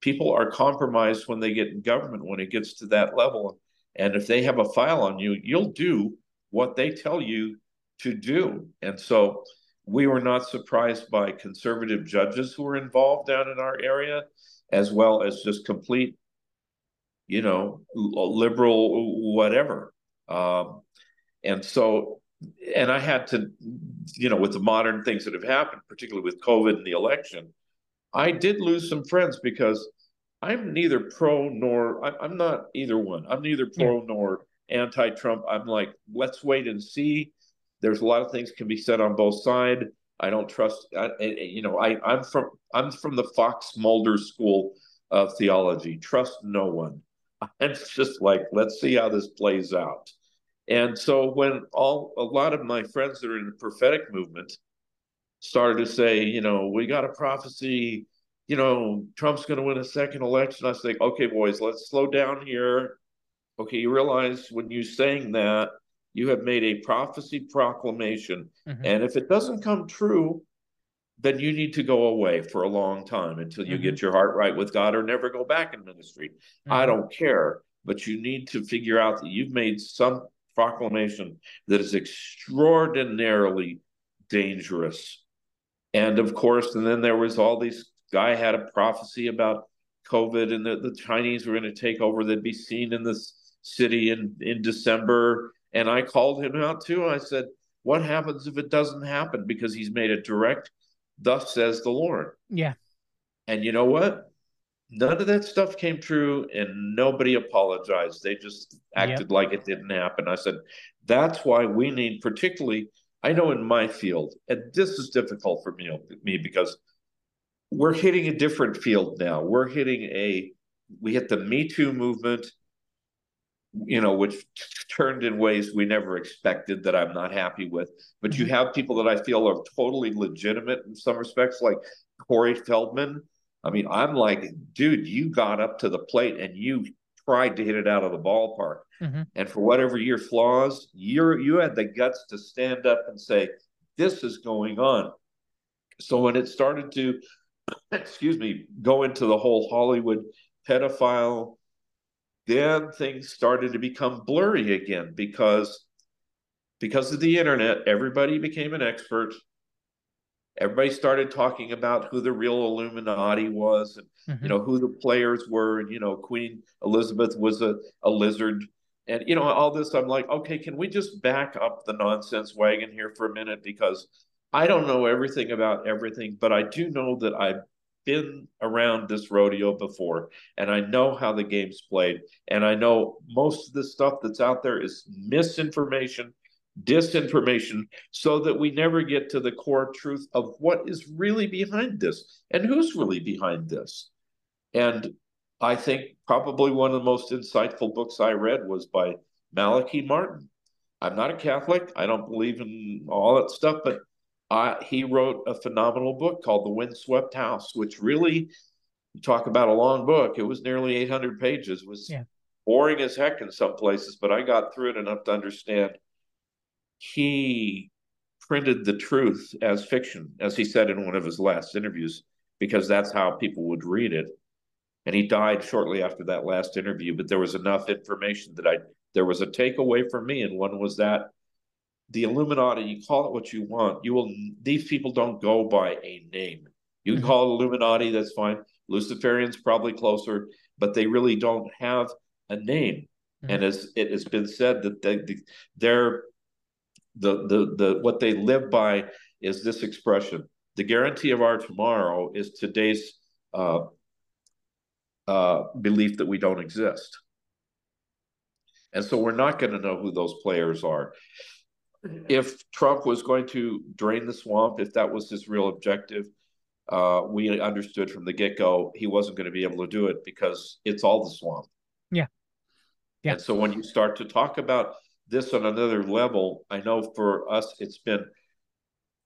people are compromised when they get in government when it gets to that level. And if they have a file on you, you'll do what they tell you to do. And so we were not surprised by conservative judges who were involved down in our area, as well as just complete, you know, liberal whatever. Um, and so, and I had to, you know, with the modern things that have happened, particularly with COVID and the election, I did lose some friends because I'm neither pro nor I'm not either one. I'm neither pro yeah. nor anti-Trump. I'm like, let's wait and see there's a lot of things can be said on both sides. I don't trust. I, you know, I I'm from I'm from the Fox Mulder school of theology. Trust no one. And it's just like let's see how this plays out. And so when all a lot of my friends that are in the prophetic movement started to say, you know, we got a prophecy, you know, Trump's going to win a second election. I like, okay, boys, let's slow down here. Okay, you realize when you're saying that you have made a prophecy proclamation. Mm-hmm. And if it doesn't come true, then you need to go away for a long time until you mm-hmm. get your heart right with God or never go back in ministry. Mm-hmm. I don't care, but you need to figure out that you've made some proclamation that is extraordinarily dangerous. And of course, and then there was all these guy had a prophecy about COVID and the, the Chinese were going to take over. They'd be seen in this city in, in December and I called him out too. I said, What happens if it doesn't happen? Because he's made a direct, thus says the Lord. Yeah. And you know what? None of that stuff came true and nobody apologized. They just acted yep. like it didn't happen. I said, That's why we need, particularly, I know in my field, and this is difficult for me, me because we're hitting a different field now. We're hitting a, we hit the Me Too movement you know, which turned in ways we never expected that I'm not happy with. But you mm-hmm. have people that I feel are totally legitimate in some respects, like Corey Feldman. I mean, I'm like, dude, you got up to the plate and you tried to hit it out of the ballpark. Mm-hmm. And for whatever your flaws, you're you had the guts to stand up and say, this is going on. So when it started to, excuse me, go into the whole Hollywood pedophile then things started to become blurry again because because of the internet everybody became an expert. Everybody started talking about who the real illuminati was and mm-hmm. you know who the players were. And you know queen elizabeth was a, a lizard. And you know all this i'm like okay can we just back up the nonsense wagon here for a minute? Because i don't know everything about everything but i do know that i've been around this rodeo before and I know how the game's played. And I know most of the stuff that's out there is misinformation, disinformation, so that we never get to the core truth of what is really behind this and who's really behind this. And I think probably one of the most insightful books I read was by Malachi Martin. I'm not a Catholic. I don't believe in all that stuff, but uh, he wrote a phenomenal book called The Windswept House, which really talk about a long book. It was nearly 800 pages. It was yeah. boring as heck in some places, but I got through it enough to understand. He printed the truth as fiction, as he said in one of his last interviews. because that's how people would read it. And he died shortly after that last interview, but there was enough information that I there was a takeaway for me, and one was that the Illuminati, you call it what you want, you will these people don't go by a name. You can mm-hmm. call it Illuminati, that's fine. Luciferians probably closer, but they really don't have a name. Mm-hmm. And as it has been said that they, they're the the the what they live by is this expression: the guarantee of our tomorrow is today's uh, uh, belief that we don't exist. And so we're not going to know who those players are. If Trump was going to drain the swamp, if that was his real objective, uh, we understood from the get go he wasn't going to be able to do it because it's all the swamp. Yeah. Yeah. And so when you start to talk about this on another level, I know for us it's been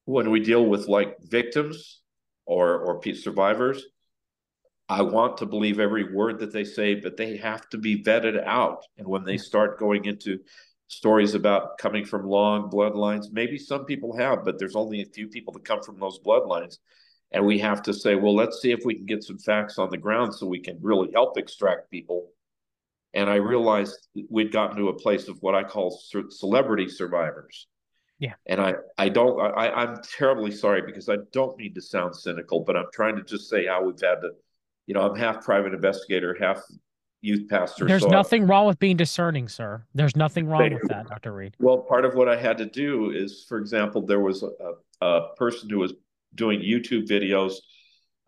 when we deal with like victims or or survivors, I want to believe every word that they say, but they have to be vetted out. And when they start going into stories about coming from long bloodlines, maybe some people have, but there's only a few people that come from those bloodlines. And we have to say, well, let's see if we can get some facts on the ground so we can really help extract people. And I realized we'd gotten to a place of what I call celebrity survivors. Yeah. And I, I don't, I, I'm terribly sorry because I don't mean to sound cynical, but I'm trying to just say how we've had to you know, I'm half private investigator, half youth pastor. There's nothing wrong with being discerning, sir. There's nothing wrong with that, Dr. Reid. Well, part of what I had to do is, for example, there was a, a person who was doing YouTube videos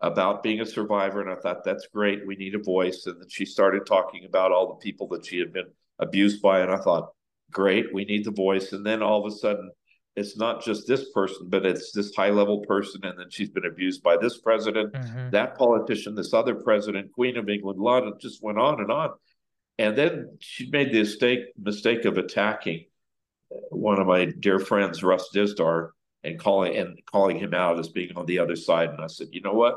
about being a survivor, and I thought that's great. We need a voice, and then she started talking about all the people that she had been abused by, and I thought, great, we need the voice. And then all of a sudden, it's not just this person, but it's this high level person, and then she's been abused by this president, mm-hmm. that politician, this other president, Queen of England. Lot of just went on and on, and then she made the mistake mistake of attacking one of my dear friends, Russ Dizdar, and calling and calling him out as being on the other side. And I said, you know what?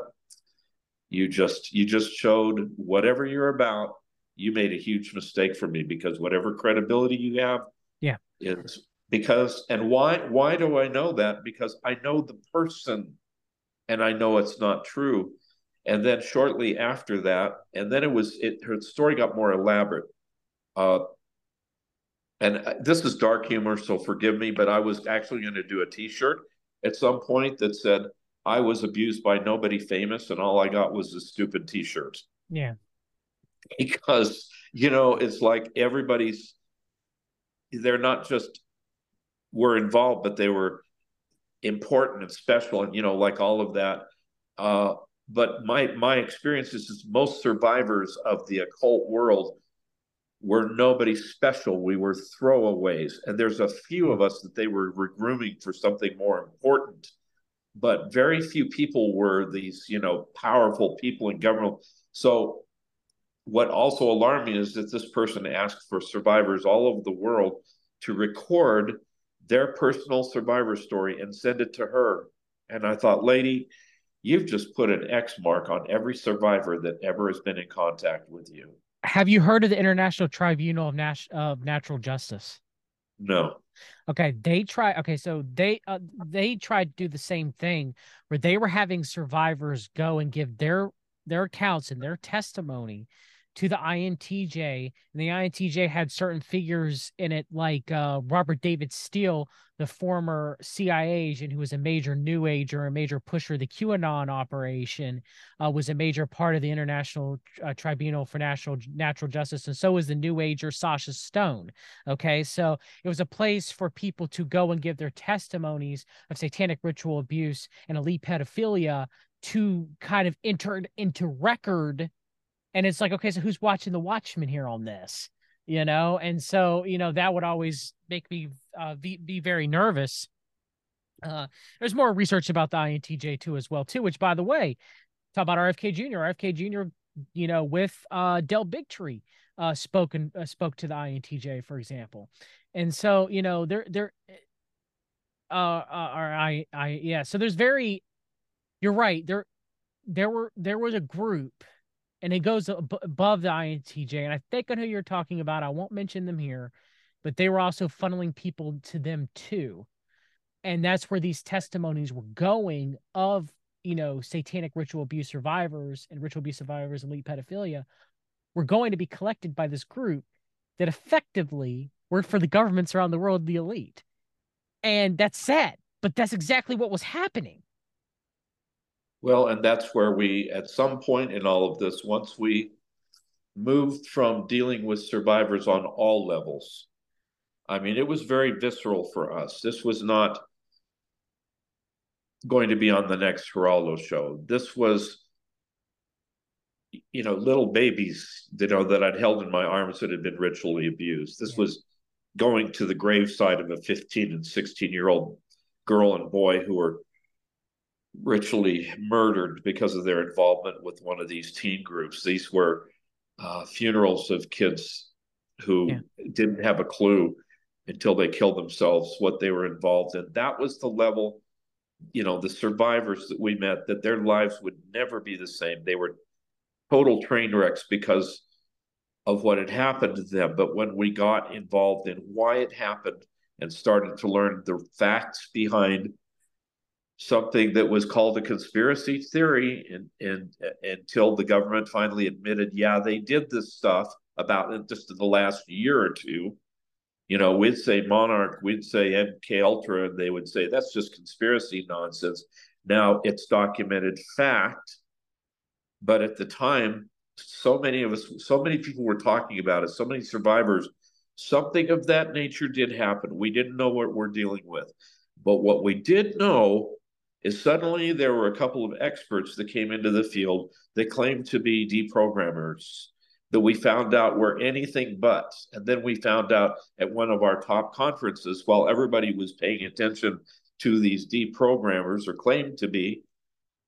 You just you just showed whatever you're about. You made a huge mistake for me because whatever credibility you have, yeah, is because and why why do i know that? Because i know the person and i know it's not true. And then shortly after that and then it was it her story got more elaborate. Uh and uh, this is dark humor so forgive me but i was actually going to do a t-shirt at some point that said i was abused by nobody famous and all i got was a stupid t-shirt. Yeah. Because you know it's like everybody's they're not just were involved, but they were important and special, and you know, like all of that. Uh, but my my experience is, most survivors of the occult world were nobody special. We were throwaways, and there's a few of us that they were grooming for something more important. But very few people were these, you know, powerful people in government. So, what also alarmed me is that this person asked for survivors all over the world to record their personal survivor story and send it to her. And I thought, lady, you've just put an X mark on every survivor that ever has been in contact with you. Have you heard of the International Tribunal of, Nas- of Natural Justice? No. Okay, they try. Okay, so they uh, they tried to do the same thing where they were having survivors go and give their their accounts and their testimony to the INTJ, and the INTJ had certain figures in it, like uh, Robert David Steele, the former CIA agent who was a major New Ager, a major pusher of the QAnon operation, uh, was a major part of the International uh, Tribunal for National Natural Justice, and so was the New Ager Sacha Stone. Okay, so it was a place for people to go and give their testimonies of satanic ritual abuse and elite pedophilia to kind of enter into record and it's like okay so who's watching the watchmen here on this? You know and so you know that would always make me uh, be, be very nervous. Uh, there's more research about the intj too as well too which by the way talk about rfk jr rfk jr you know with uh del bigtree uh spoken uh, spoke to the intj for example. And so you know there there uh, uh i i yeah so there's very you're right there there were there was a group and it goes ab- above the INTJ. And I think I know who you're talking about. I won't mention them here, but they were also funneling people to them too. And that's where these testimonies were going of you know, satanic ritual abuse survivors and ritual abuse survivors elite pedophilia were going to be collected by this group that effectively worked for the governments around the world, the elite. And that's sad, but that's exactly what was happening. Well, and that's where we, at some point in all of this, once we moved from dealing with survivors on all levels, I mean, it was very visceral for us. This was not going to be on the next Geraldo show. This was, you know, little babies, you know, that I'd held in my arms that had been ritually abused. This was going to the graveside of a 15 and 16 year old girl and boy who were ritually murdered because of their involvement with one of these teen groups. These were uh, funerals of kids who yeah. didn't have a clue until they killed themselves what they were involved in. That was the level, you know, the survivors that we met, that their lives would never be the same. They were total train wrecks because of what had happened to them. But when we got involved in why it happened and started to learn the facts behind something that was called a conspiracy theory and, and, until the government finally admitted, yeah, they did this stuff about just in the last year or two. You know, we'd say Monarch, we'd say MK Ultra, and they would say that's just conspiracy nonsense. Now it's documented fact, but at the time, so many of us, so many people were talking about it, so many survivors, something of that nature did happen. We didn't know what we're dealing with. But what we did know is suddenly there were a couple of experts that came into the field that claimed to be deprogrammers that we found out were anything but. And then we found out at one of our top conferences, while everybody was paying attention to these deprogrammers or claimed to be,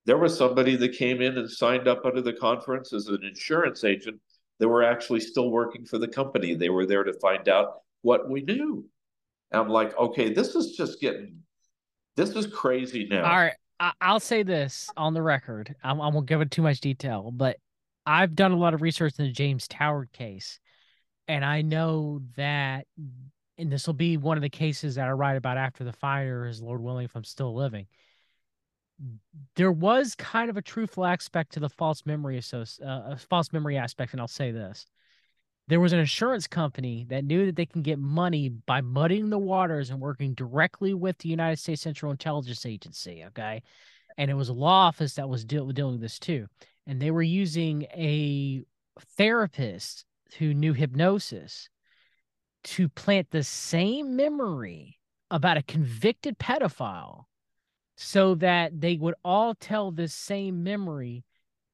there was somebody that came in and signed up under the conference as an insurance agent that were actually still working for the company. They were there to find out what we knew. And I'm like, okay, this is just getting this is crazy now. All right. I- will say this on the record. I, I won't give it too much detail, but I've done a lot of research in the James Toward case. And I know that, and this will be one of the cases that I write about after the fire, is Lord willing, if I'm still living. There was kind of a truthful aspect to the false memory associ- uh, false memory aspect, and I'll say this: there was an insurance company that knew that they can get money by muddying the waters and working directly with the United States Central Intelligence Agency. Okay. And it was a law office that was deal- dealing with this too. And they were using a therapist who knew hypnosis to plant the same memory about a convicted pedophile so that they would all tell this same memory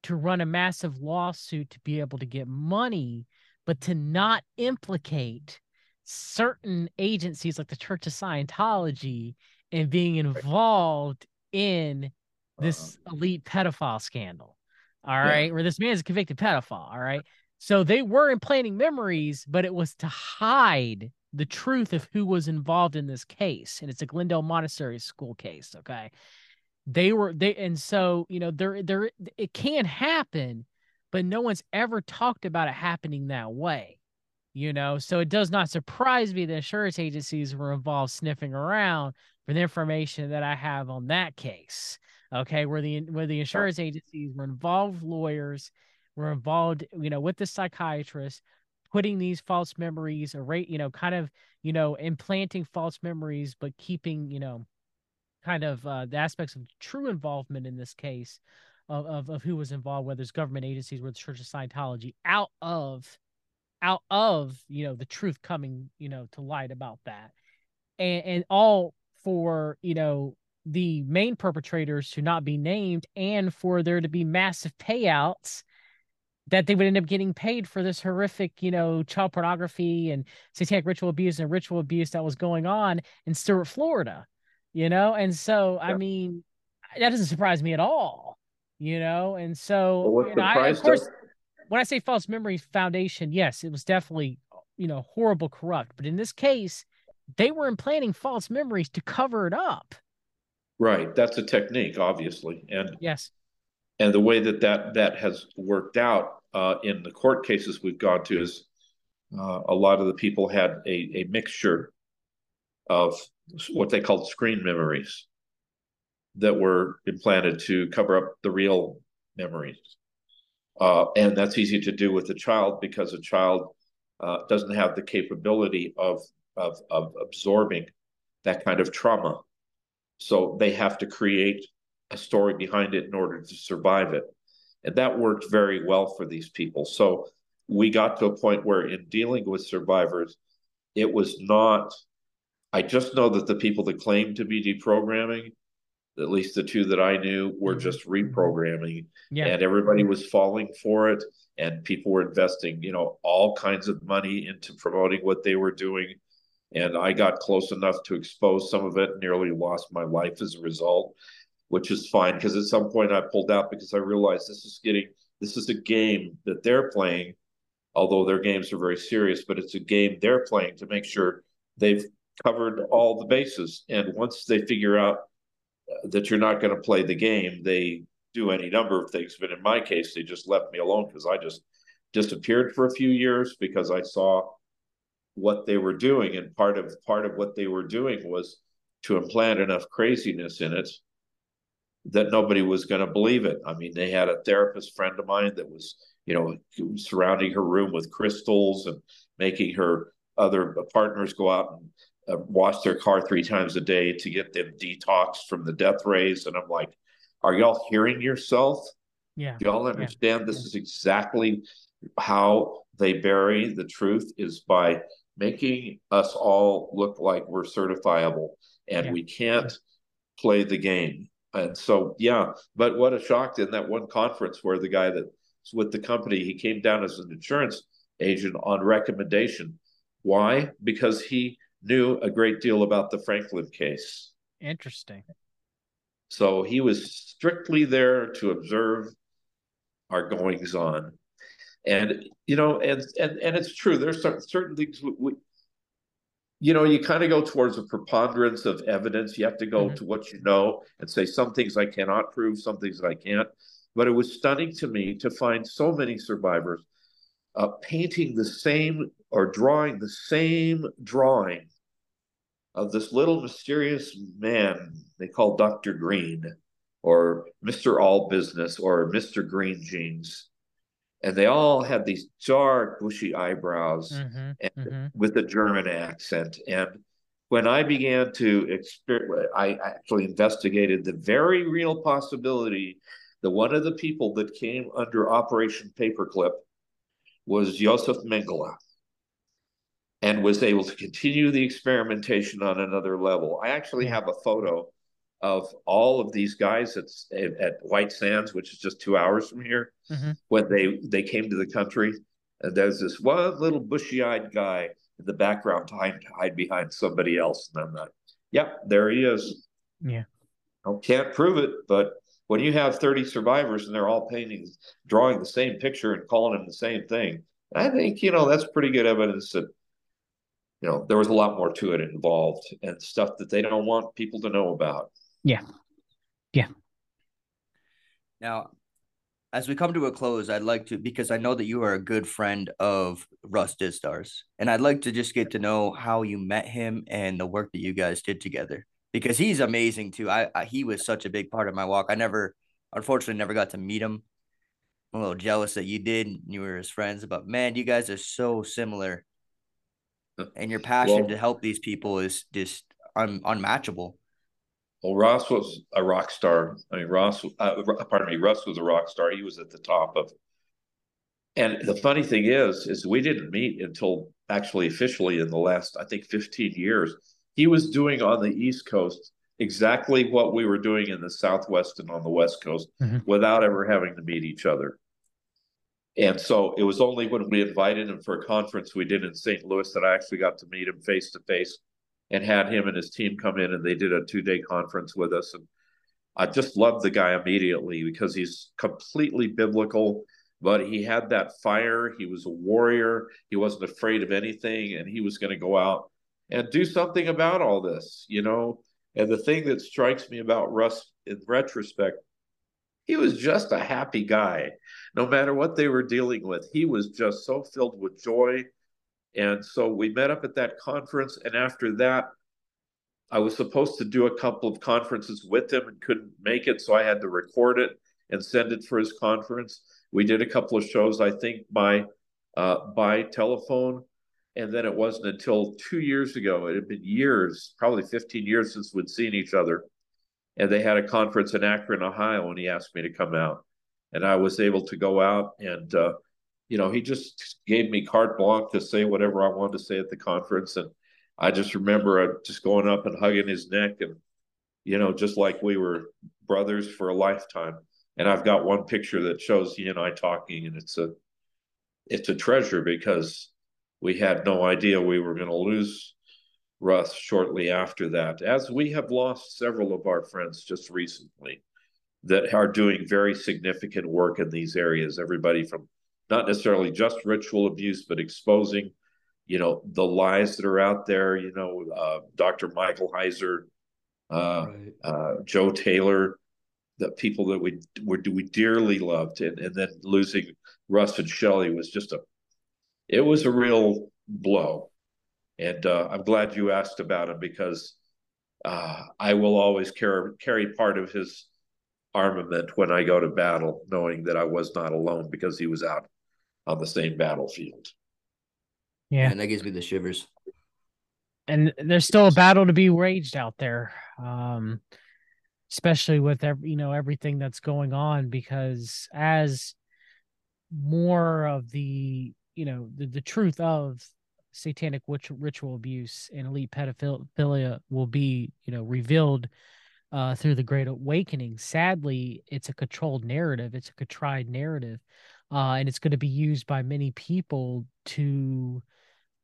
to run a massive lawsuit to be able to get money but to not implicate certain agencies like the Church of Scientology in being involved in this uh-huh. elite pedophile scandal. All right, yeah. where this man is a convicted pedophile. All right. So they were implanting memories, but it was to hide the truth of who was involved in this case. And it's a Glendale Montessori school case. Okay. They were they and so you know there there it can happen, but no one's ever talked about it happening that way. You know, so it does not surprise me that insurance agencies were involved sniffing around for the information that I have on that case. Okay, where the where the insurance agencies were involved, lawyers were involved, you know, with the psychiatrist, putting these false memories, rate, you know, kind of, you know, implanting false memories, but keeping, you know, kind of uh, the aspects of true involvement in this case of, of, of who was involved, whether it's government agencies, whether it's Church of Scientology, out of out of you know the truth coming you know to light about that, and and all for you know the main perpetrators to not be named and for there to be massive payouts that they would end up getting paid for this horrific, you know, child pornography and satanic ritual abuse and ritual abuse that was going on in Stuart, Florida, you know? And so, I mean, that doesn't surprise me at all you know, and so well, I, of course, when I say false memory foundation, yes, it was definitely you know horrible, corrupt, but in this case, they were implanting false memories to cover it up. Right, that's a technique, obviously, and yes, and the way that that that has worked out uh, in the court cases we've gone to is uh, a lot of the people had a, a mixture of what they called screen memories that were implanted to cover up the real memories. Uh, and that's easy to do with a child because a child uh, doesn't have the capability of, of, of absorbing that kind of trauma. So they have to create a story behind it in order to survive it. And that worked very well for these people. So we got to a point where, in dealing with survivors, it was not. I just know that the people that claim to be deprogramming, at least the two that I knew, were mm-hmm. just reprogramming. Yeah. And everybody was falling for it. And people were investing, you know, all kinds of money into promoting what they were doing. And I got close enough to expose some of it, nearly lost my life as a result which is fine because at some point I pulled out because I realized this is getting this is a game that they're playing, although their games are very serious, but it's a game they're playing to make sure they've covered all the bases. And once they figure out that you're not going to play the game, they do any number of things. But in my case, they just left me alone because I just disappeared for a few years because I saw what they were doing, and part of part of what they were doing was to implant enough craziness in it that nobody was going to believe it. I mean, they had a therapist friend of mine that was, you know, surrounding her room with crystals and making her other partners go out and uh, wash their car three times a day to get them detoxed from the death rays. And I'm like, are y'all hearing yourself? Yeah. Y'all understand yeah. this yeah. is exactly how they bury the truth is by making us all look like we're certifiable and yeah. we can't play the game and so, yeah, but what a shock in that one conference where the guy that's with the company, he came down as an insurance agent on recommendation. Why? Because he knew a great deal about the Franklin case. Interesting. So he was strictly there to observe our goings on. And you know, and and and it's true. There's certain things we, you know, you kind of go towards a preponderance of evidence. You have to go mm-hmm. to what you know and say some things I cannot prove, some things I can't. But it was stunning to me to find so many survivors uh, painting the same or drawing the same drawing of this little mysterious man they call Dr. Green or Mr. All Business or Mr. Green Jeans and they all had these dark, bushy eyebrows mm-hmm, and, mm-hmm. with a German accent. And when I began to exper- I actually investigated the very real possibility that one of the people that came under Operation Paperclip was Josef Mengele and was able to continue the experimentation on another level. I actually have a photo of all of these guys at, at White Sands, which is just two hours from here, mm-hmm. when they they came to the country. And there's this one little bushy-eyed guy in the background trying to hide behind somebody else. And I'm like, yep, there he is. Yeah. I can't prove it, but when you have 30 survivors and they're all painting, drawing the same picture and calling them the same thing, I think, you know, that's pretty good evidence that you know there was a lot more to it involved and stuff that they don't want people to know about yeah. Yeah. Now, as we come to a close, I'd like to because I know that you are a good friend of Russ Dizdar's, and I'd like to just get to know how you met him and the work that you guys did together because he's amazing too. I, I he was such a big part of my walk. I never, unfortunately, never got to meet him. I'm a little jealous that you did. You were his friends, but man, you guys are so similar, and your passion well, to help these people is just un, unmatchable. Well, Ross was a rock star. I mean, Ross, uh, pardon me, Russ was a rock star. He was at the top of. And the funny thing is, is we didn't meet until actually officially in the last, I think, 15 years. He was doing on the East Coast exactly what we were doing in the Southwest and on the West Coast mm-hmm. without ever having to meet each other. And so it was only when we invited him for a conference we did in St. Louis that I actually got to meet him face to face and had him and his team come in and they did a two day conference with us. And I just loved the guy immediately because he's completely biblical, but he had that fire. He was a warrior. He wasn't afraid of anything and he was going to go out and do something about all this, you know. And the thing that strikes me about Russ in retrospect, he was just a happy guy. No matter what they were dealing with, he was just so filled with joy and so we met up at that conference. And after that, I was supposed to do a couple of conferences with him and couldn't make it, so I had to record it and send it for his conference. We did a couple of shows, I think, by uh, by telephone, and then it wasn't until two years ago. It had been years, probably 15 years since we'd seen each other, and they had a conference in Akron, Ohio, and he asked me to come out, and I was able to go out and. Uh, you know, he just gave me carte blanche to say whatever I wanted to say at the conference, and I just remember uh, just going up and hugging his neck and, you know, just like we were brothers for a lifetime. And I've got one picture that shows he and I talking, and it's a, it's a treasure because we had no idea we were going to lose Russ shortly after that, as we have lost several of our friends just recently that are doing very significant work in these areas. Everybody from not necessarily just ritual abuse, but exposing you know the lies that are out there you know uh, dr michael heiser uh, right. uh, joe taylor the people that we were we dearly loved and, and then losing russ and shelly was just a it was a real blow and uh, i'm glad you asked about him because uh, i will always carry carry part of his armament when i go to battle knowing that i was not alone because he was out on the same battlefield yeah. And that gives me the shivers. And there's still a battle to be waged out there. Um, especially with every, you know, everything that's going on because as more of the, you know, the, the truth of satanic ritual abuse and elite pedophilia will be, you know, revealed uh, through the Great Awakening. Sadly, it's a controlled narrative. It's a contrived narrative, uh, and it's going to be used by many people to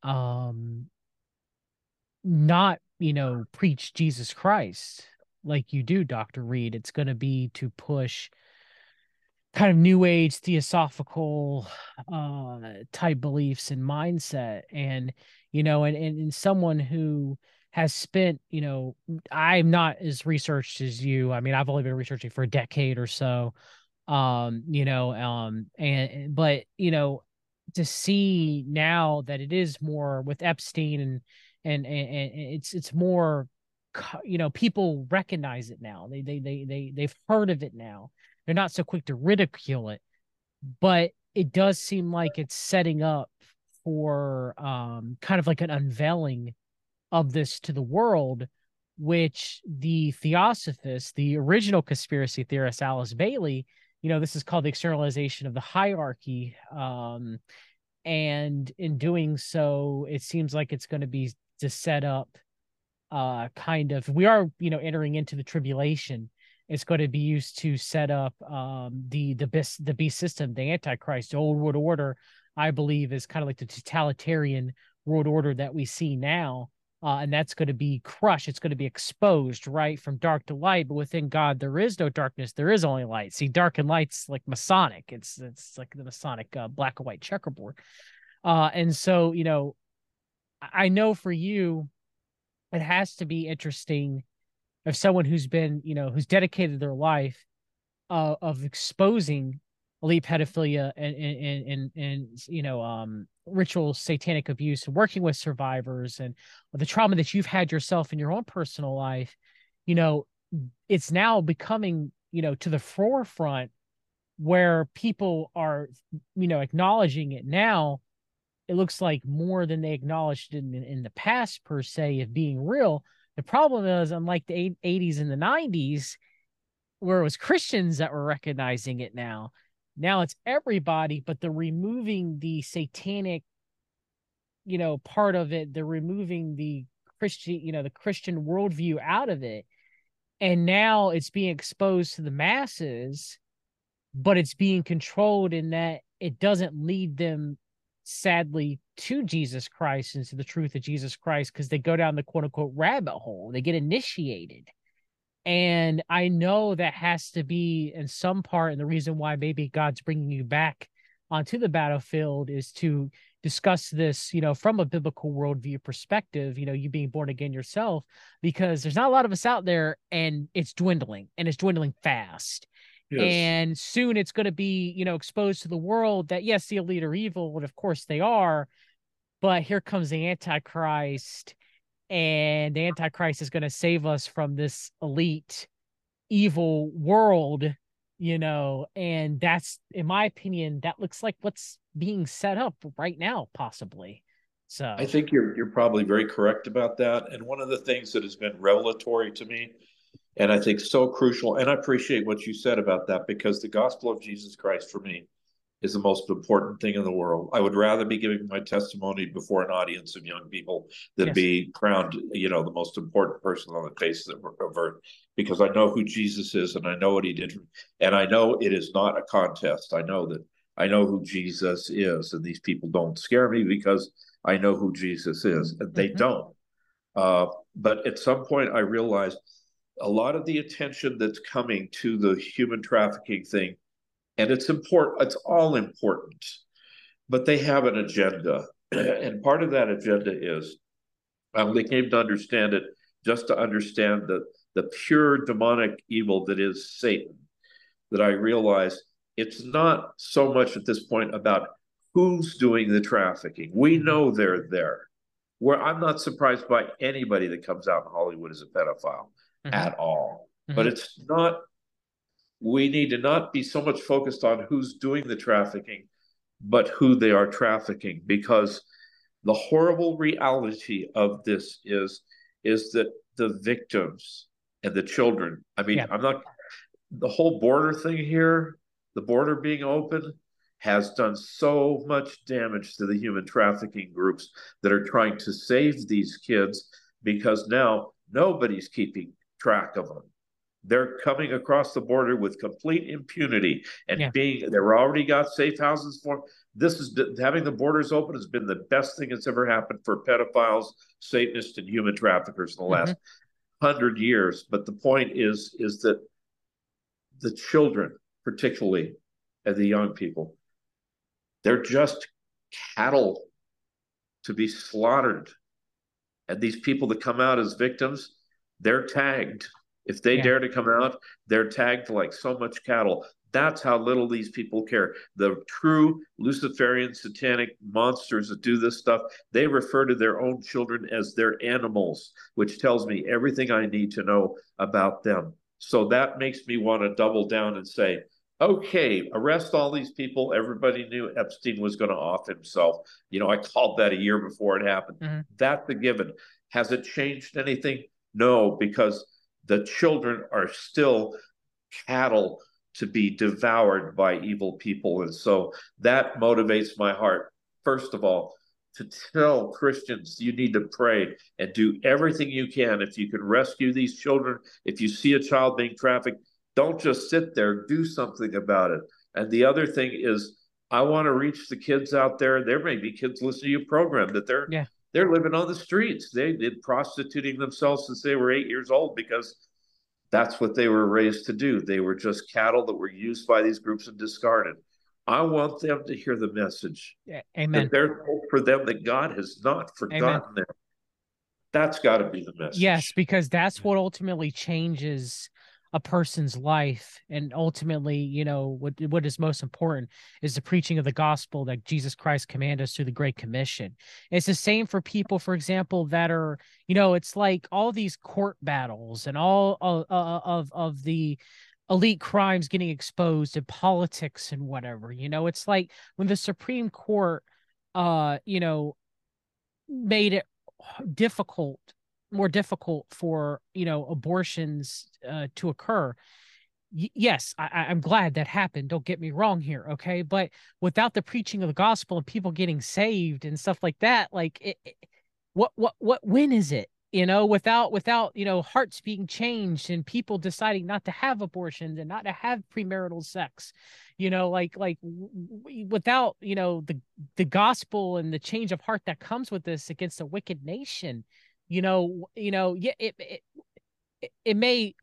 um not you know preach jesus christ like you do dr reid it's going to be to push kind of new age theosophical uh type beliefs and mindset and you know and, and, and someone who has spent you know i'm not as researched as you. I mean i've only been researching for a decade or so um you know um and but you know to see now that it is more with Epstein and and and, and it's it's more you know people recognize it now. They they they they they've heard of it now they're not so quick to ridicule it but it does seem like it's setting up for um kind of like an unveiling of this to the world which the theosophist the original conspiracy theorist alice bailey you know this is called the externalization of the hierarchy um, and in doing so it seems like it's going to be to set up uh kind of we are you know entering into the tribulation it's going to be used to set up um the the beast the beast system the antichrist the old world order i believe is kind of like the totalitarian world order that we see now uh, and that's going to be crushed. It's going to be exposed, right, from dark to light. But within God, there is no darkness. There is only light. See, dark and light's like Masonic. It's it's like the Masonic uh, black and white checkerboard. Uh, and so, you know, I know for you, it has to be interesting of someone who's been, you know, who's dedicated their life uh, of exposing elite pedophilia and and and and you know um ritual satanic abuse and working with survivors and the trauma that you've had yourself in your own personal life you know it's now becoming you know to the forefront where people are you know acknowledging it now. It looks like more than they acknowledged in in the past per se of being real the problem is unlike the 80s and the 90s where it was christians that were recognizing it now now it's everybody, but they're removing the satanic, you know, part of it. They're removing the Christian, you know, the Christian worldview out of it. And now it's being exposed to the masses, but it's being controlled in that it doesn't lead them sadly to Jesus Christ and to the truth of Jesus Christ because they go down the quote unquote rabbit hole. They get initiated. And I know that has to be in some part, and the reason why maybe God's bringing you back onto the battlefield is to discuss this, you know, from a biblical worldview perspective, you know, you being born again yourself, because there's not a lot of us out there and it's dwindling and it's dwindling fast. Yes. And soon it's going to be, you know, exposed to the world that, yes, the elite are evil, and of course they are, but here comes the Antichrist and the antichrist is going to save us from this elite evil world you know and that's in my opinion that looks like what's being set up right now possibly so I think you're you're probably very correct about that. And one of the things that has been revelatory to me, and I think so crucial, and I appreciate what you said about that because the gospel of Jesus Christ for me is the most important thing in the world. I would rather be giving my testimony before an audience of young people than Yes. be crowned, you know, the most important person on the face of earth because I know who Jesus is and I know what he did. And I know it is not a contest. I know that I know who Jesus is. And these people don't scare me because I know who Jesus is. And they Mhm. don't. Uh, but at some point, I realized a lot of the attention that's coming to the human trafficking thing, and it's important, it's all important, but they have an agenda. and part of that agenda is um, I only came to understand it just to understand the, the pure demonic evil that is Satan, that I realized it's not so much at this point about who's doing the trafficking. We mm-hmm. know they're there. Where I'm not surprised by anybody that comes out in Hollywood as a pedophile Mhm. at all. But Mhm. it's not, we need to not be so much focused on who's doing the trafficking, but who they are trafficking because the horrible reality of this is is that the victims and the children i mean Yeah. i'm not the whole border thing here the border being open has done so much damage to the human trafficking groups that are trying to save these kids because now nobody's keeping track of them they're coming across the border with complete impunity and Yeah. being they're already got safe houses for. this is having the borders open has been the best thing that's ever happened for pedophiles satanists and human traffickers in the last mm-hmm. hundred years but the point is is that the children particularly and the young people they're just cattle to be slaughtered and these people that come out as victims they're tagged. If they Yeah. dare to come out they're tagged like so much cattle. That's how little these people care. The true luciferian satanic monsters that do this stuff they refer to their own children as their animals which tells me everything i need to know about them. So that makes me want to double down and say okay arrest all these people. Everybody knew epstein was going to off himself. You know i called that a year before it happened. Mhm. that's a given. Has it changed anything no because the children are still cattle to be devoured by evil people. And so that motivates my heart, first of all, to tell Christians you need to pray and do everything you can. If you can rescue these children, if you see a child being trafficked, don't just sit there, do something about it. And the other thing is, I want to reach the kids out there. There may be kids listening to your program that they're Yeah. They're living on the streets. They did prostituting themselves since they were eight years old because that's what they were raised to do. They were just cattle that were used by these groups and discarded. I want them to hear the message Yeah, amen that there's hope for them that God has not forgotten them. That's got to be the message. Yes, because that's what ultimately changes a person's life, and ultimately, you know, what what is most important is the preaching of the gospel that Jesus Christ commanded us through the Great Commission. It's the same for people, for example, that are, you know, it's like all these court battles and all of of, of the elite crimes getting exposed in politics and whatever. You know, it's like when the Supreme Court, uh, you know, made it difficult more difficult for you know abortions uh, to occur. Yes I, i'm glad that happened don't get me wrong here okay? But without the preaching of the gospel and people getting saved and stuff like that like it, it- what what what win is it? You know without without you know hearts being changed and people deciding not to have abortions and not to have premarital sex you know like like w- without you know the the gospel and the change of heart that comes with this against a wicked nation you know you know yeah it it, it, may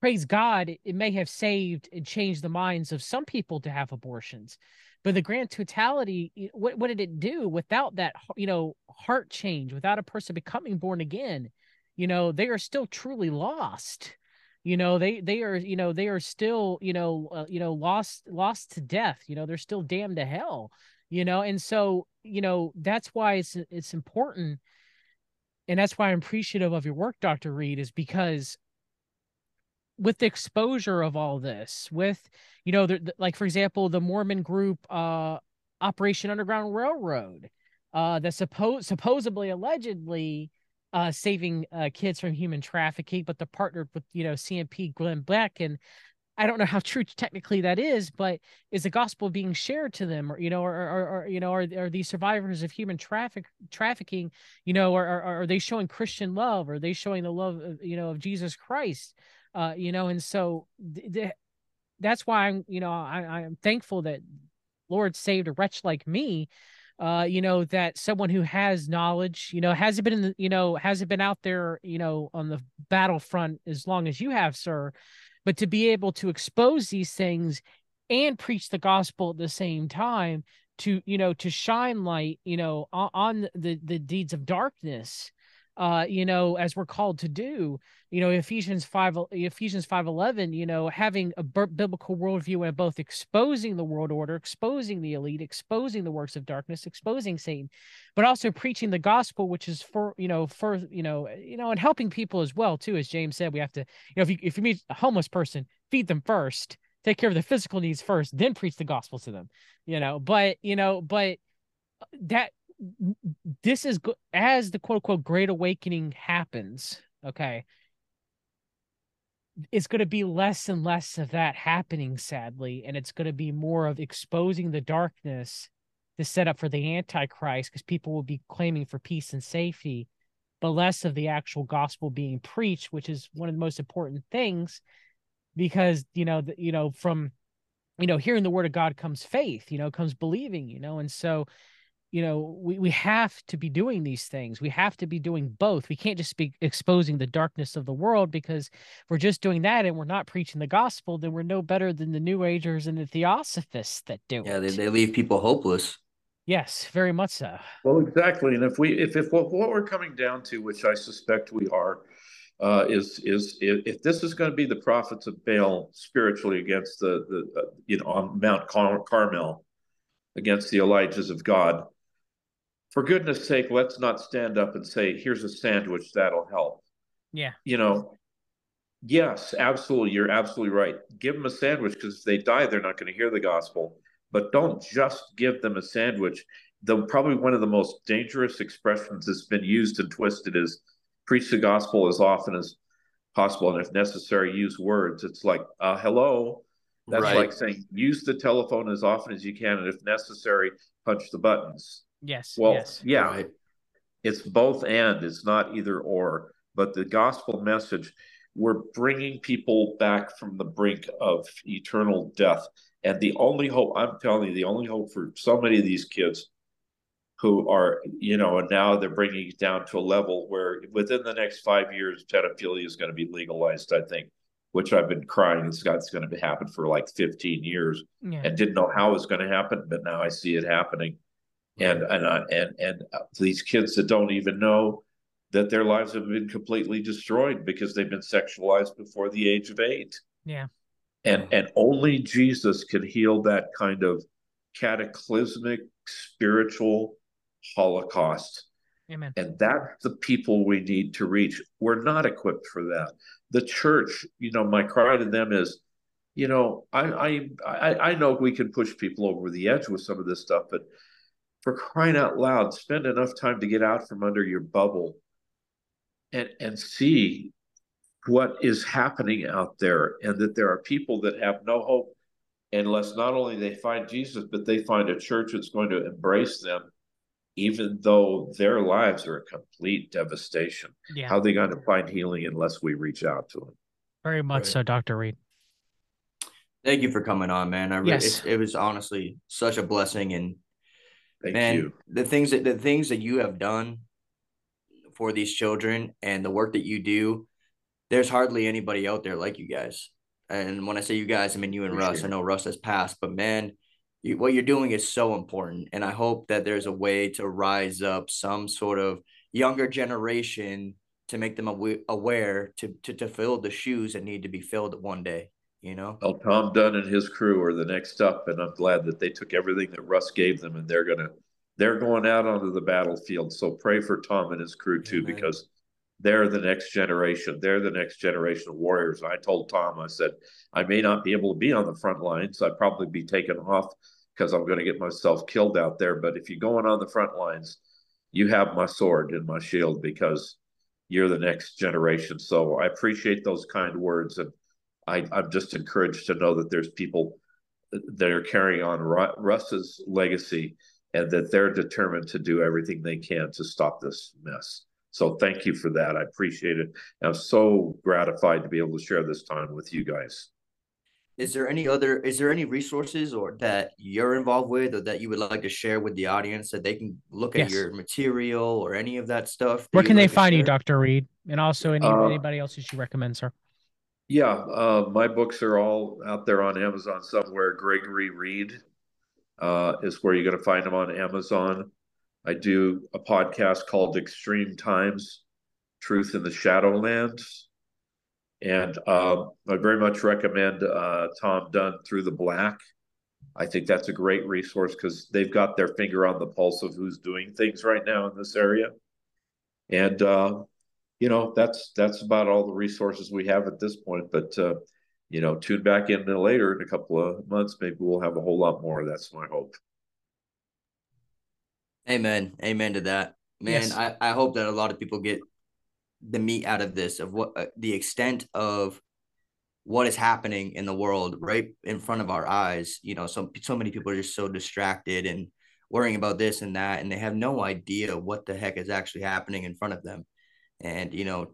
praise god it, it may have saved and changed the minds of some people to have abortions but the grand totality what, what did it do without that you know heart change without a person becoming born again? You know they are still truly lost. You know they they are you know they are still you know uh, you know lost lost to death. You know they're still damned to hell. You know and so you know that's why it's it's important and that's why I'm appreciative of your work, Dr. Reid, is because with the exposure of all this, with you know, the, the, like for example, the Mormon group uh, Operation Underground Railroad, uh, that supposed supposedly allegedly uh, saving uh, kids from human trafficking, but they partnered with you know CMP Glenn Beck and I don't know how true technically that is, but is the gospel being shared to them, or you know, or or, or you know, are are these survivors of human traffic trafficking, you know, or, or are they showing Christian love? Are they showing the love, of, you know, of Jesus Christ? Uh, you know, and so th- th- that's why I'm, you know, I I'm thankful that Lord saved a wretch like me. Uh, you know, that someone who has knowledge, you know, hasn't been in the, you know, hasn't been out there, you know, on the battlefront as long as you have, sir but to be able to expose these things and preach the gospel at the same time to you know to shine light you know on, on the the deeds of darkness uh you know as we're called to do you know ephesians 5 ephesians 5 11 you know having a biblical worldview and both exposing the world order exposing the elite exposing the works of darkness exposing satan but also preaching the gospel which is for you know for you know you know and helping people as well too as james said we have to you know if you if you meet a homeless person feed them first take care of the physical needs first then preach the gospel to them you know but you know but that this is as the quote unquote great awakening happens okay it's going to be less and less of that happening sadly and it's going to be more of exposing the darkness to set up for the antichrist because people will be claiming for peace and safety but less of the actual gospel being preached which is one of the most important things because you know the, you know from you know hearing the word of god comes faith you know comes believing you know and so you know we, we have to be doing these things. We have to be doing both. We can't just be exposing the darkness of the world because we're just doing that and we're not preaching the gospel then we're no better than the new agers and the theosophists that do yeah it. they, they leave people hopeless. Yes very much so. Well exactly and if we if, if what, what we're coming down to which i suspect we are uh, is is if this is going to be the prophets of Baal spiritually against the the uh, you know on Mount Car- Carmel against the Elijahs of God, for goodness sake, let's not stand up and say, here's a sandwich that'll help. Yeah. You know, yes, absolutely. You're absolutely right. Give them a sandwich because if they die, they're not going to hear the gospel. But don't just give them a sandwich. The probably one of the most dangerous expressions that's been used and twisted is preach the gospel as often as possible, and if necessary, use words. It's like, uh, hello. That's right. like saying use the telephone as often as you can, and if necessary, punch the buttons. Yes. Well, yes. yeah, it's both and. It's not either or. But the gospel message, we're bringing people back from the brink of eternal death. And the only hope, I'm telling you, the only hope for so many of these kids who are, you know, and now they're bringing it down to a level where within the next five years, pedophilia is going to be legalized, I think, which I've been crying it's, got, it's going to happen for like 15 years yeah. and didn't know how it was going to happen, but now I see it happening and and uh, and and uh, these kids that don't even know that their lives have been completely destroyed because they've been sexualized before the age of eight. Yeah, and and only Jesus can heal that kind of cataclysmic spiritual holocaust. Amen. And that's the people we need to reach. We're not equipped for that. The church, you know, my cry to them is, you know, I I I know we can push people over the edge with some of this stuff, but for crying out loud, spend enough time to get out from under your bubble and and see what is happening out there and that there are people that have no hope unless not only they find Jesus, but they find a church that's going to embrace them, even though their lives are a complete devastation. Yeah. How are they going to find healing unless we reach out to them? Very much right. so, Dr. Reid. Thank you for coming on, man. I really, yes. it, it was honestly such a blessing and Thank man, you. the things that the things that you have done for these children and the work that you do, there's hardly anybody out there like you guys. And when I say you guys, I mean you and Appreciate Russ. It. I know Russ has passed, but man, you, what you're doing is so important. And I hope that there's a way to rise up some sort of younger generation to make them aware to, to, to fill the shoes that need to be filled one day you know. Well, Tom Dunn and his crew are the next up, and I'm glad that they took everything that Russ gave them, and they're gonna they're going out onto the battlefield. So pray for Tom and his crew too, Amen. because they're the next generation. They're the next generation of warriors. And I told Tom, I said, I may not be able to be on the front lines. I'd probably be taken off because I'm going to get myself killed out there. But if you're going on the front lines, you have my sword and my shield because you're the next generation. So I appreciate those kind words. And I, I'm just encouraged to know that there's people that are carrying on Russ's legacy and that they're determined to do everything they can to stop this mess. So thank you for that. I appreciate it. I'm so gratified to be able to share this time with you guys. Is there any other is there any resources or that you're involved with or that you would like to share with the audience that they can look at Yes. your material or any of that stuff? that Where can they like to find you. Dr. Reid? And also any Uh, anybody else that you recommend, sir? Yeah, uh, my books are all out there on Amazon somewhere. Gregory Reid uh, is where you're going to find them on Amazon. I do a podcast called Extreme Times Truth in the Shadowlands. And uh, I very much recommend uh, Tom Dunn Through the Black. I think that's a great resource because they've got their finger on the pulse of who's doing things right now in this area. And uh, you know that's that's about all the resources we have at this point. But uh, you know, tune back in later in a couple of months. Maybe we'll have a whole lot more. That's my hope. Amen. Amen to that. Man, Yes. I, I hope that a lot of people get the meat out of this of what uh, the extent of what is happening in the world right in front of our eyes. You know, so so many people are just so distracted and worrying about this and that, and they have no idea what the heck is actually happening in front of them. And you know,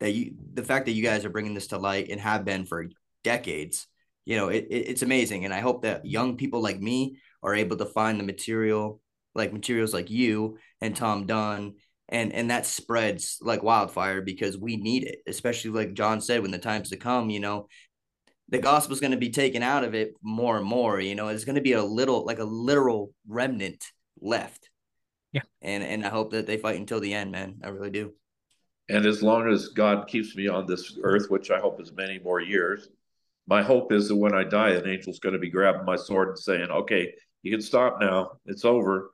that you the fact that you guys are bringing this to light and have been for decades, you know, it, it it's amazing. And I hope that young people like me are able to find the material like materials like you and Tom Dunn and and that spreads like wildfire because we need it especially like John said when the times to come you know the gospel's going to be taken out of it more and more you know there's going to be a little like a literal remnant left Yeah. and and I hope that they fight until the end man I really do And as long as God keeps me on this earth, which I hope is many more years, my hope is that when I die, an angel's going to be grabbing my sword and saying, "Okay, you can stop now. It's over."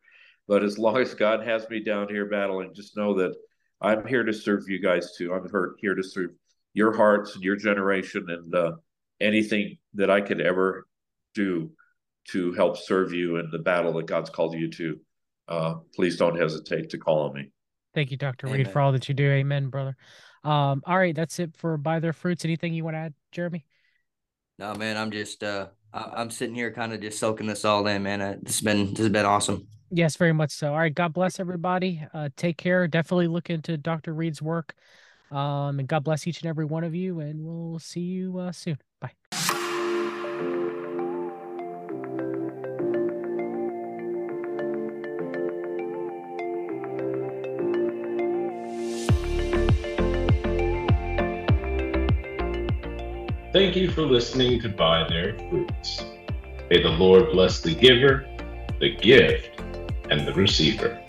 But as long as God has me down here battling, just know that I'm here to serve you guys too. I'm here, to serve your hearts and your generation and uh, anything that I could ever do to help serve you in the battle that God's called you to. Uh, please don't hesitate to call on me. Thank you, Dr. Reid, for all that you do. Amen, brother. Um, all right, that's it for By Their Fruits. Anything you want to add, Jeremy? no man I'm just uh I, I'm sitting here kind of just soaking this all in man uh, this has been this has been awesome Yes, very much so. All right, God bless everybody. Uh, take care. Definitely look into Dr. Reid's work. Um, and God bless each and every one of you. And we'll see you uh, soon. Bye. Thank you for listening to By Their Fruits. May the Lord bless the giver, the gift, and the receiver.